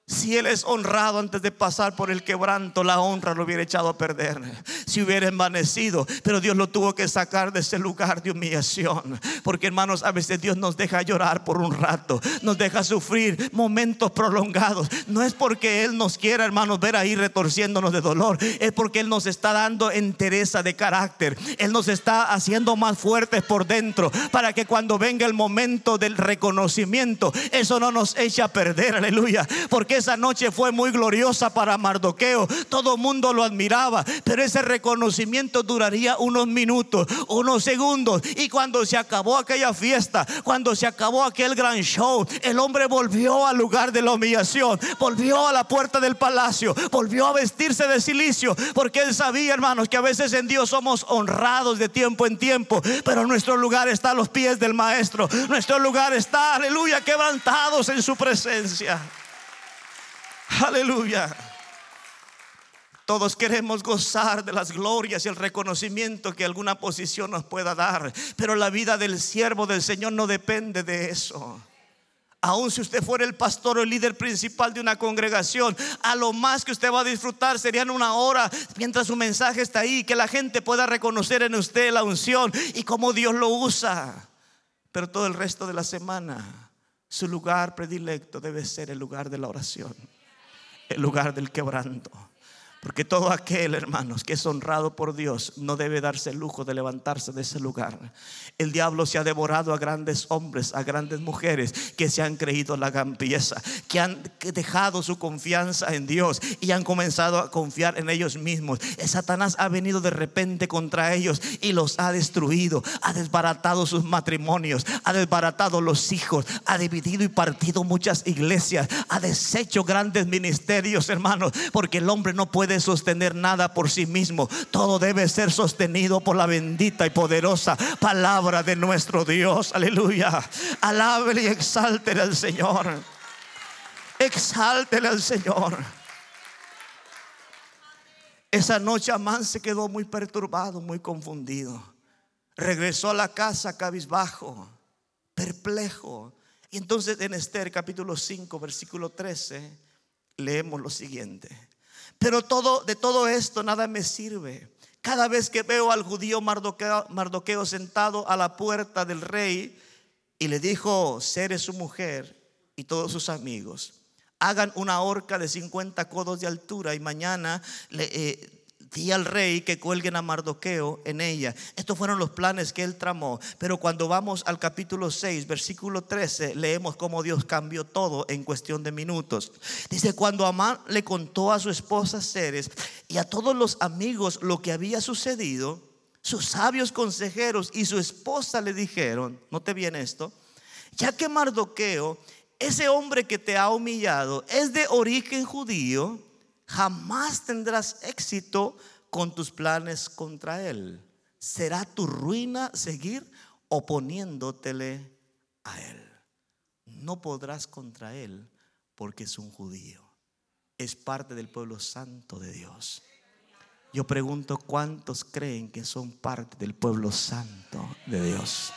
Si él es honrado antes de pasar por el quebranto, la honra lo hubiera echado a perder. Si hubiera envanecido, pero Dios lo tuvo que sacar de ese lugar de humillación. Porque hermanos, a veces Dios nos deja llorar por un rato, nos deja sufrir momentos prolongados. No es porque Él nos quiera, hermanos, ver ahí retorciéndonos de dolor, es porque Él nos está dando entereza de carácter. Él nos está haciendo más fuertes por dentro para que cuando venga el momento del reconocimiento, eso no nos eche a perder, aleluya. Porque esa noche fue muy gloriosa para Mardoqueo. Todo el mundo lo admiraba, pero ese reconocimiento duraría unos minutos, unos segundos. Y cuando se acabó aquella fiesta, cuando se acabó aquel gran show, el hombre volvió al lugar de la humillación, volvió a la puerta del palacio, volvió a vestirse de silicio, porque él sabía, hermanos, que a veces en Dios somos honrados de tiempo en tiempo, pero nuestro lugar está a los pies del Maestro. Nuestro lugar está, aleluya, quebrantados en su presencia. Aleluya. Todos queremos gozar de las glorias y el reconocimiento que alguna posición nos pueda dar, pero la vida del siervo del Señor no depende de eso. Aun si usted fuera el pastor o el líder principal de una congregación, a lo más que usted va a disfrutar serían una hora mientras su mensaje está ahí, que la gente pueda reconocer en usted la unción y cómo Dios lo usa. Pero todo el resto de la semana, su lugar predilecto debe ser el lugar de la oración el lugar del quebranto. Porque todo aquel, hermanos, que es honrado por Dios, no debe darse el lujo de levantarse de ese lugar. El diablo se ha devorado a grandes hombres, a grandes mujeres que se han creído la gampieza, que han dejado su confianza en Dios y han comenzado a confiar en ellos mismos. Satanás ha venido de repente contra ellos y los ha destruido, ha desbaratado sus matrimonios, ha desbaratado los hijos, ha dividido y partido muchas iglesias, ha deshecho grandes ministerios, hermanos, porque el hombre no puede de sostener nada por sí mismo. Todo debe ser sostenido por la bendita y poderosa palabra de nuestro Dios. Aleluya. Alábele y exáltele al Señor. Exáltele al Señor. Esa noche Amán se quedó muy perturbado, muy confundido. Regresó a la casa cabizbajo, perplejo. Y entonces en Esther capítulo 5, versículo 13, leemos lo siguiente. Pero todo, de todo esto nada me sirve. Cada vez que veo al judío Mardoqueo, sentado a la puerta del rey y le dijo, Seré su mujer y todos sus amigos, hagan una horca de 50 codos de altura y mañana le, eh, di al rey que cuelguen a Mardoqueo en ella. Estos fueron los planes que él tramó. Pero cuando vamos al capítulo 6, versículo 13, leemos cómo Dios cambió todo en cuestión de minutos. Dice, cuando Amán le contó a su esposa Ceres y a todos los amigos lo que había sucedido, sus sabios consejeros y su esposa le dijeron, no te viene esto, ya que Mardoqueo, ese hombre que te ha humillado, es de origen judío, jamás tendrás éxito con tus planes contra Él. Será tu ruina seguir oponiéndotele a Él. No podrás contra Él porque es un judío. Es parte del pueblo santo de Dios. Yo pregunto cuántos creen que son parte del pueblo santo de Dios.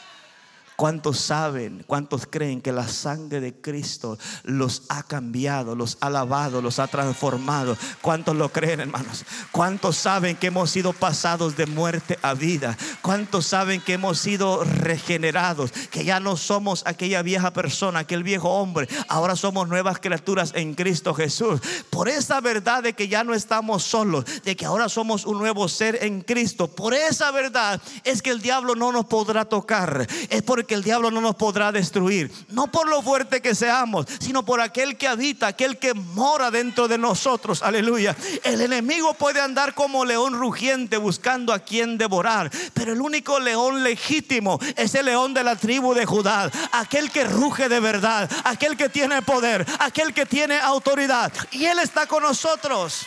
¿Cuántos saben, cuántos creen que la sangre de Cristo los ha cambiado, los ha lavado, los ha transformado? ¿Cuántos lo creen, hermanos? ¿Cuántos saben que hemos sido pasados de muerte a vida? ¿Cuántos saben que hemos sido regenerados? Que ya no somos aquella vieja persona, aquel viejo hombre. Ahora somos nuevas criaturas en Cristo Jesús. Por esa verdad de que ya no estamos solos, de que ahora somos un nuevo ser en Cristo. Por esa verdad es que el diablo no nos podrá tocar. Es porque que el diablo no nos podrá destruir. No por lo fuerte que seamos, sino por aquel que habita, aquel que mora dentro de nosotros. Aleluya. El enemigo puede andar como león rugiente buscando a quien devorar, pero el único león legítimo es el león de la tribu de Judá, aquel que ruge de verdad, aquel que tiene poder, aquel que tiene autoridad. Y Él está con nosotros.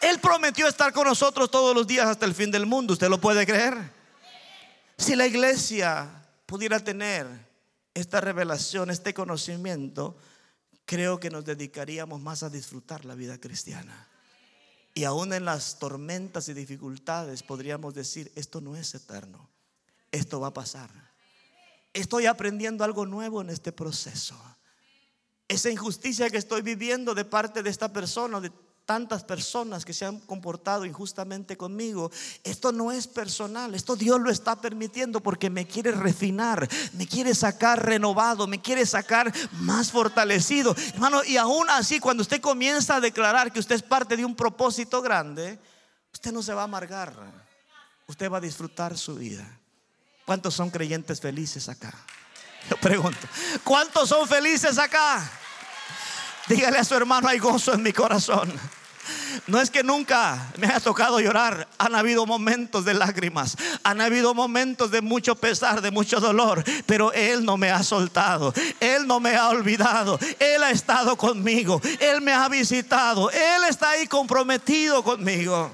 Él prometió estar con nosotros todos los días hasta el fin del mundo. ¿Usted lo puede creer? Si la iglesia pudiera tener esta revelación, este conocimiento, creo que nos dedicaríamos más a disfrutar la vida cristiana. Y aún en las tormentas y dificultades podríamos decir, esto no es eterno, esto va a pasar. Estoy aprendiendo algo nuevo en este proceso. Esa injusticia que estoy viviendo de parte de esta persona, de tantas personas que se han comportado injustamente conmigo. Esto no es personal, esto Dios lo está permitiendo porque me quiere refinar, me quiere sacar renovado, me quiere sacar más fortalecido. Hermano, y aún así, cuando usted comienza a declarar que usted es parte de un propósito grande, usted no se va a amargar, usted va a disfrutar su vida. ¿Cuántos son creyentes felices acá? Yo pregunto, ¿cuántos son felices acá? Dígale a su hermano, hay gozo en mi corazón. No es que nunca me haya tocado llorar. Han habido momentos de lágrimas. Han habido momentos de mucho pesar, de mucho dolor. Pero Él no me ha soltado. Él no me ha olvidado. Él ha estado conmigo. Él me ha visitado. Él está ahí comprometido conmigo.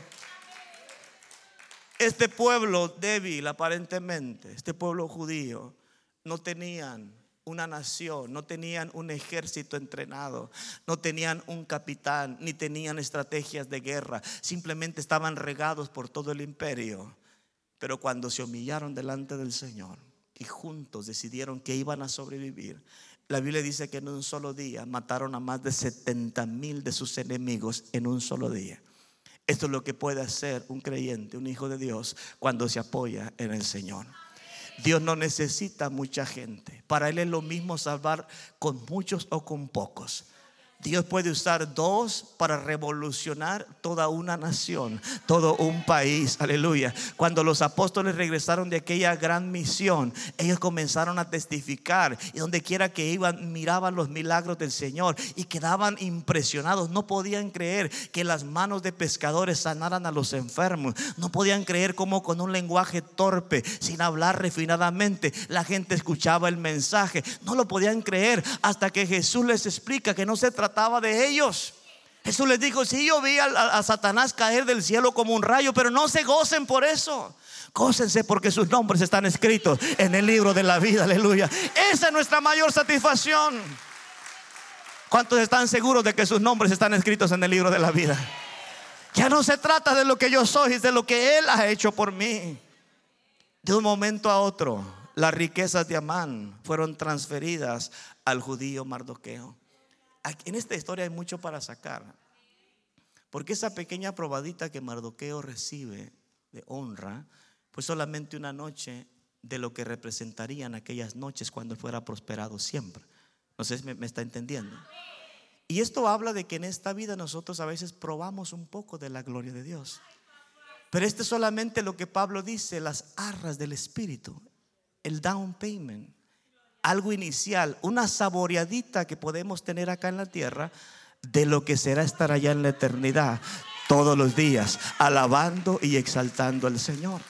Este pueblo débil aparentemente, este pueblo judío, no tenían una nación, no tenían un ejército entrenado, no tenían un capitán, ni tenían estrategias de guerra, simplemente estaban regados por todo el imperio. Pero cuando se humillaron delante del Señor y juntos decidieron que iban a sobrevivir, la Biblia dice que en un solo día mataron a más de 70 mil de sus enemigos en un solo día. Esto es lo que puede hacer un creyente, un hijo de Dios, cuando se apoya en el Señor. Dios no necesita mucha gente. Para Él es lo mismo salvar con muchos o con pocos. Dios puede usar dos para revolucionar toda una nación, todo un país. Aleluya. Cuando los apóstoles regresaron de aquella gran misión, ellos comenzaron a testificar y donde quiera que iban miraban los milagros del Señor y quedaban impresionados. No podían creer que las manos de pescadores sanaran a los enfermos. No podían creer cómo con un lenguaje torpe, sin hablar refinadamente, la gente escuchaba el mensaje. No lo podían creer hasta que Jesús les explica que no se trata de ellos. Jesús les dijo, si yo vi a, Satanás caer del cielo como un rayo, pero no se gocen por eso. Gócense porque sus nombres están escritos en el libro de la vida, aleluya. Esa es nuestra mayor satisfacción. ¿Cuántos están seguros de que sus nombres están escritos en el libro de la vida? Ya no se trata de lo que yo soy, es de lo que Él ha hecho por mí. De un momento a otro, las riquezas de Amán fueron transferidas al judío Mardoqueo en esta historia hay mucho para sacar. Porque esa pequeña probadita que Mardoqueo recibe de honra pues solamente una noche de lo que representarían aquellas noches cuando fuera prosperado siempre. No sé si me, me está entendiendo. Y esto habla de que en esta vida nosotros a veces probamos un poco de la gloria de Dios. Pero este es solamente lo que Pablo dice, las arras del Espíritu, el down payment algo inicial, una saboreadita que podemos tener acá en la tierra de lo que será estar allá en la eternidad todos los días, alabando y exaltando al Señor.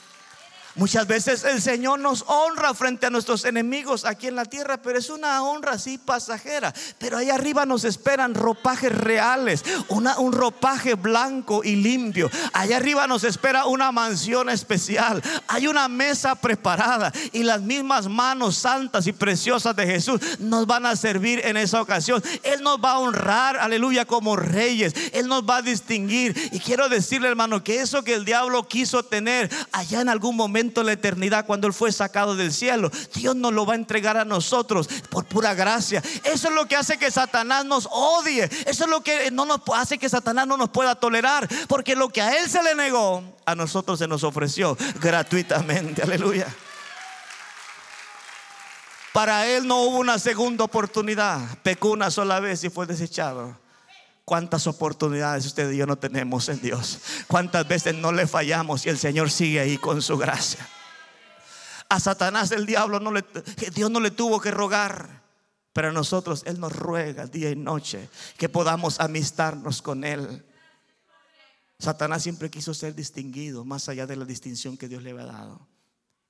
Muchas veces el Señor nos honra frente a nuestros enemigos aquí en la tierra, pero es una honra así pasajera. Pero ahí arriba nos esperan ropajes reales, un ropaje blanco y limpio. Allá arriba nos espera una mansión especial. Hay una mesa preparada y las mismas manos santas y preciosas de Jesús nos van a servir en esa ocasión. Él nos va a honrar, aleluya, como reyes. Él nos va a distinguir. Y quiero decirle, hermano, que eso que el diablo quiso tener allá en algún momento la eternidad, cuando Él fue sacado del cielo, Dios nos lo va a entregar a nosotros por pura gracia. Eso es lo que hace que Satanás nos odie. Eso es lo que no nos hace que Satanás no nos pueda tolerar. Porque lo que a Él se le negó, a nosotros se nos ofreció gratuitamente. Aleluya. Para Él no hubo una segunda oportunidad. Pecó una sola vez y fue desechado. ¿Cuántas oportunidades usted y yo no tenemos en Dios? ¿Cuántas veces no le fallamos y el Señor sigue ahí con su gracia? A Satanás el diablo no le Dios no le tuvo que rogar, pero a nosotros él nos ruega día y noche que podamos amistarnos con él. Satanás siempre quiso ser distinguido más allá de la distinción que Dios le había dado.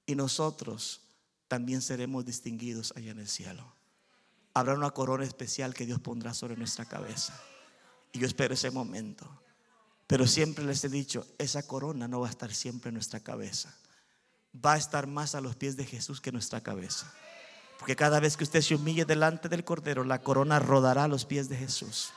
Y nosotros también seremos distinguidos allá en el cielo. Habrá una corona especial que Dios pondrá sobre nuestra cabeza. Y yo espero ese momento. Pero siempre les he dicho, esa corona no va a estar siempre en nuestra cabeza. Va a estar más a los pies de Jesús que en nuestra cabeza. Porque cada vez que usted se humille delante del Cordero, la corona rodará a los pies de Jesús.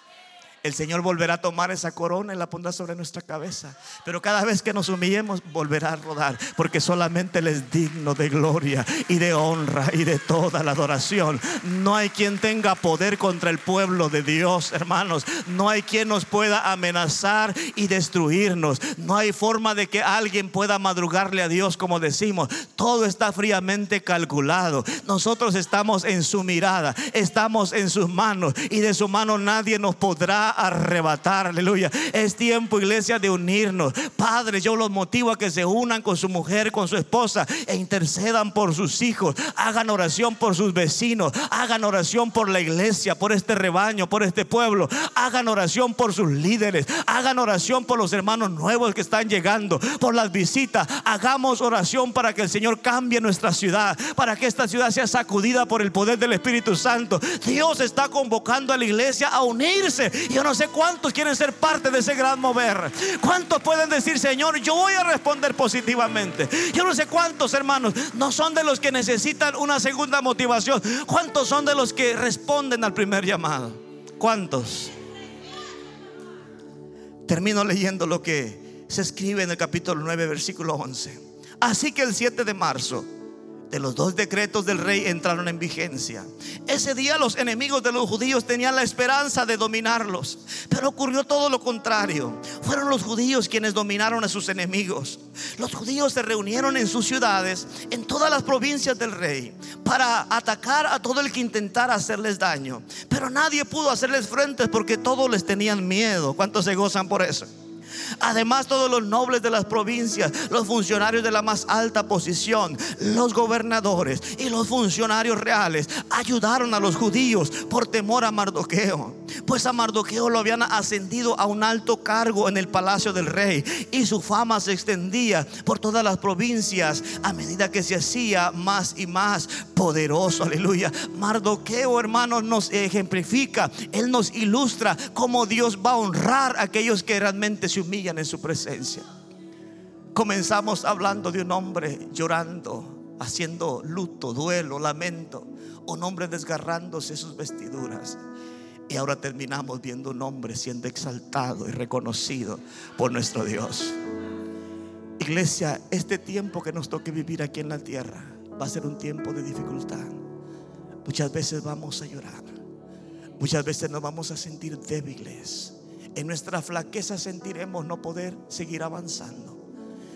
El Señor volverá a tomar esa corona y la pondrá sobre nuestra cabeza. Pero cada vez que nos humillemos, volverá a rodar. Porque solamente Él es digno de gloria y de honra y de toda la adoración. No hay quien tenga poder contra el pueblo de Dios, hermanos. No hay quien nos pueda amenazar y destruirnos. No hay forma de que alguien pueda madrugarle a Dios, como decimos. Todo está fríamente calculado. Nosotros estamos en su mirada, estamos en sus manos y de su mano nadie nos podrá arrebatar. Aleluya. Es tiempo, iglesia, de unirnos. Padre, yo los motivo a que se unan con su mujer, con su esposa e intercedan por sus hijos. Hagan oración por sus vecinos. Hagan oración por la iglesia, por este rebaño, por este pueblo. Hagan oración por sus líderes. Hagan oración por los hermanos nuevos que están llegando, por las visitas. Hagamos oración para que el Señor cambie nuestra ciudad, para que esta ciudad sea sacudida por el poder del Espíritu Santo. Dios está convocando a la iglesia a unirse. Yo no sé cuántos quieren ser parte de ese gran mover. ¿Cuántos pueden decir, Señor, yo voy a responder positivamente? Yo no sé cuántos hermanos no son de los que necesitan una segunda motivación. ¿Cuántos son de los que responden al primer llamado? ¿Cuántos? Termino leyendo lo que se escribe en el capítulo 9, versículo 11. Así que el 7 de marzo, de los dos decretos del rey entraron en vigencia. Ese día los enemigos de los judíos tenían la esperanza de dominarlos, pero ocurrió todo lo contrario. Fueron los judíos quienes dominaron a sus enemigos. Los judíos se reunieron en sus ciudades, en todas las provincias del rey, para atacar a todo el que intentara hacerles daño. Pero nadie pudo hacerles frente porque todos les tenían miedo. ¿Cuántos se gozan por eso? Además, todos los nobles de las provincias, los funcionarios de la más alta posición, los gobernadores y los funcionarios reales ayudaron a los judíos por temor a Mardoqueo. Pues a Mardoqueo lo habían ascendido a un alto cargo en el palacio del rey y su fama se extendía por todas las provincias a medida que se hacía más y más poderoso. Aleluya. Mardoqueo, hermanos, nos ejemplifica, él nos ilustra cómo Dios va a honrar a aquellos que realmente se humillan en su presencia. Comenzamos hablando de un hombre llorando, haciendo luto, duelo, lamento, un hombre desgarrándose sus vestiduras. Y ahora terminamos viendo un hombre siendo exaltado y reconocido por nuestro Dios. Iglesia, este tiempo que nos toque vivir aquí en la tierra va a ser un tiempo de dificultad. Muchas veces vamos a llorar. Muchas veces nos vamos a sentir débiles. En nuestra flaqueza sentiremos no poder seguir avanzando.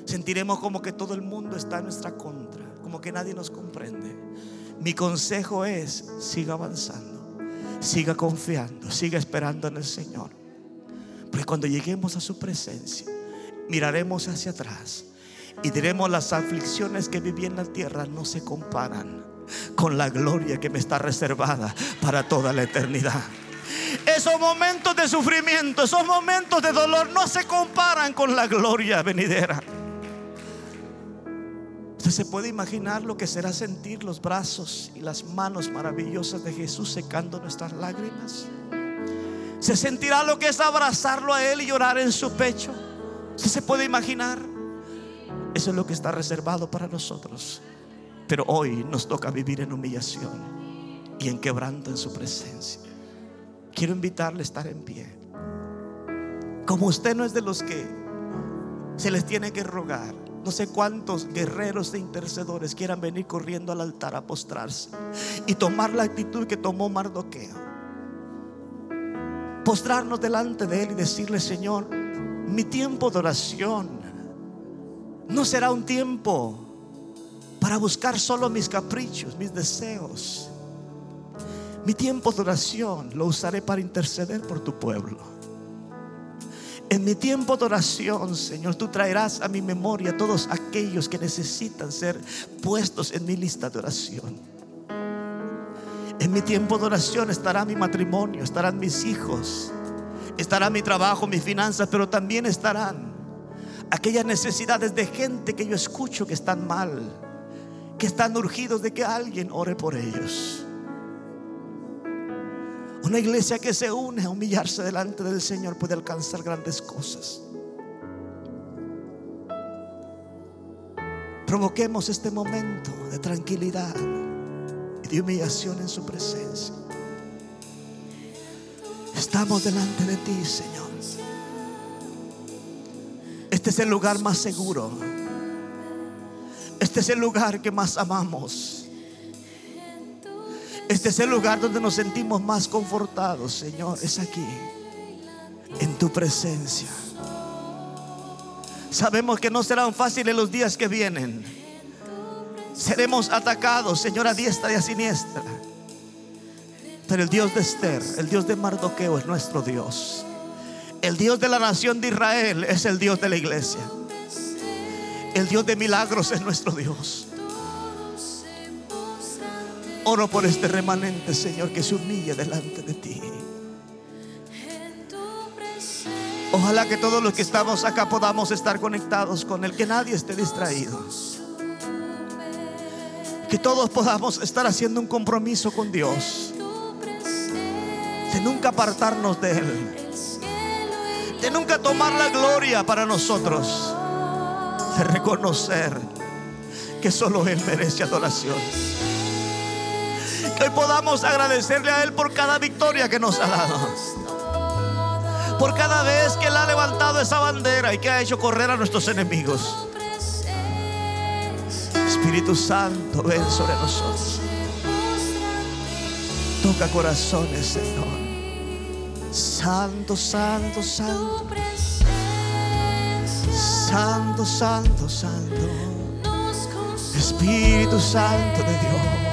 Sentiremos como que todo el mundo está en nuestra contra, como que nadie nos comprende. Mi consejo es, siga avanzando, siga confiando, siga esperando en el Señor. Porque cuando lleguemos a su presencia, miraremos hacia atrás y diremos las aflicciones que viví en la tierra no se comparan con la gloria que me está reservada para toda la eternidad. Esos momentos de sufrimiento, esos momentos de dolor no se comparan con la gloria venidera. Se puede imaginar lo que será sentir los brazos y las manos maravillosas de Jesús secando nuestras lágrimas. Se sentirá lo que es abrazarlo a Él y llorar en su pecho. Usted se puede imaginar. Eso es lo que está reservado para nosotros. Pero hoy nos toca vivir en humillación y en quebranto en su presencia. Quiero invitarle a estar en pie. Como usted no es de los que se les tiene que rogar, no sé cuántos guerreros e intercedores quieran venir corriendo al altar a postrarse y tomar la actitud que tomó Mardoqueo. Postrarnos delante de Él y decirle, Señor, mi tiempo de oración no será un tiempo para buscar solo mis caprichos, mis deseos. Mi tiempo de oración lo usaré para interceder por tu pueblo. En mi tiempo de oración, Señor, tú traerás a mi memoria todos aquellos que necesitan ser puestos en mi lista de oración. En mi tiempo de oración estará mi matrimonio, estarán mis hijos, estará mi trabajo, mis finanzas, pero también estarán aquellas necesidades de gente que yo escucho que están mal, que están urgidos de que alguien ore por ellos. Una iglesia que se une a humillarse delante del Señor puede alcanzar grandes cosas. Provoquemos este momento de tranquilidad y de humillación en su presencia. Estamos delante de ti, Señor. Este es el lugar más seguro. Este es el lugar que más amamos. Este es el lugar donde nos sentimos más confortados, Señor. Es aquí, en tu presencia. Sabemos que no serán fáciles los días que vienen. Seremos atacados, Señor, a diestra y a siniestra. Pero el Dios de Esther, el Dios de Mardoqueo es nuestro Dios. El Dios de la nación de Israel es el Dios de la iglesia. El Dios de milagros es nuestro Dios. Oro por este remanente, Señor, que se humille delante de ti. Ojalá que todos los que estamos acá podamos estar conectados con Él, que nadie esté distraído. Que todos podamos estar haciendo un compromiso con Dios. De nunca apartarnos de Él. De nunca tomar la gloria para nosotros. De reconocer que solo Él merece adoración hoy podamos agradecerle a Él por cada victoria que nos ha dado. Por cada vez que Él ha levantado esa bandera y que ha hecho correr a nuestros enemigos. Espíritu Santo, ven sobre nosotros. Toca corazones, Señor. Santo, santo, santo. Santo, santo, santo. Espíritu Santo de Dios.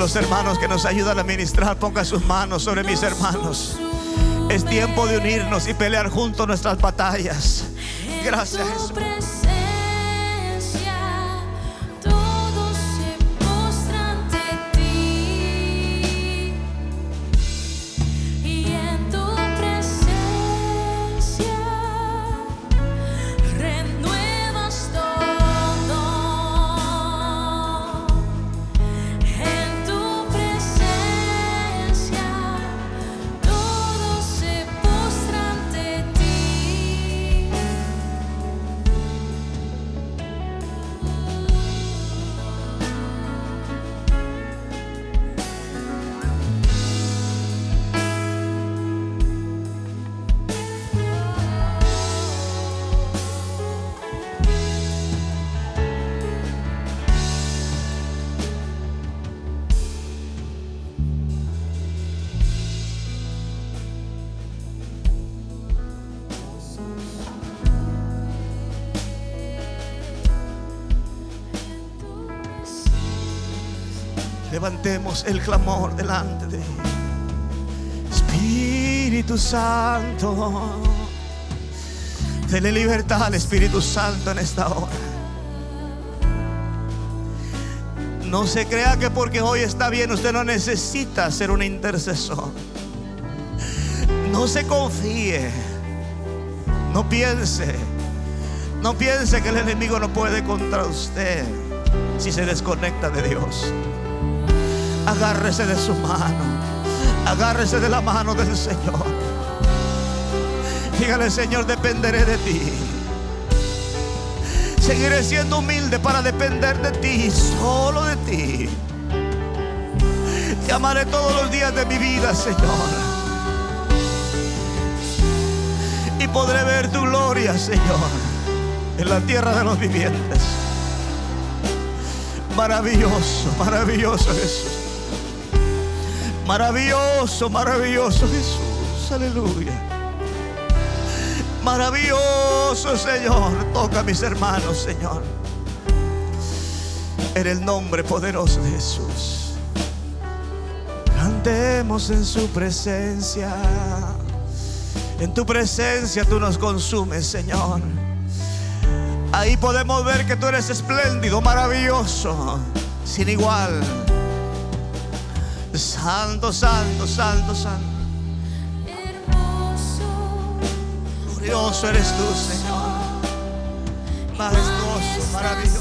Los hermanos que nos ayudan a ministrar, ponga sus manos sobre mis hermanos. Es tiempo de unirnos y pelear juntos nuestras batallas. Gracias Jesús. Levantemos el clamor delante de Espíritu Santo. Dele libertad al Espíritu Santo en esta hora. No se crea que porque hoy está bien usted no necesita ser un intercesor. No se confíe. No piense. No piense que el enemigo no puede contra usted si se desconecta de Dios. Agárrese de su mano. Agárrese de la mano del Señor. Dígale, Señor, dependeré de ti. Seguiré siendo humilde para depender de ti, solo de ti. Te amaré todos los días de mi vida, Señor. Y podré ver tu gloria, Señor, en la tierra de los vivientes. Maravilloso, maravilloso Jesús. Maravilloso, maravilloso Jesús. Aleluya. Maravilloso Señor. Toca a mis hermanos, Señor. En el nombre poderoso de Jesús. Cantemos en su presencia. En tu presencia tú nos consumes, Señor. Ahí podemos ver que tú eres espléndido, maravilloso, sin igual. Santo, santo, santo, santo. Glorioso eres tú, Señor. Majestuoso, maravilloso.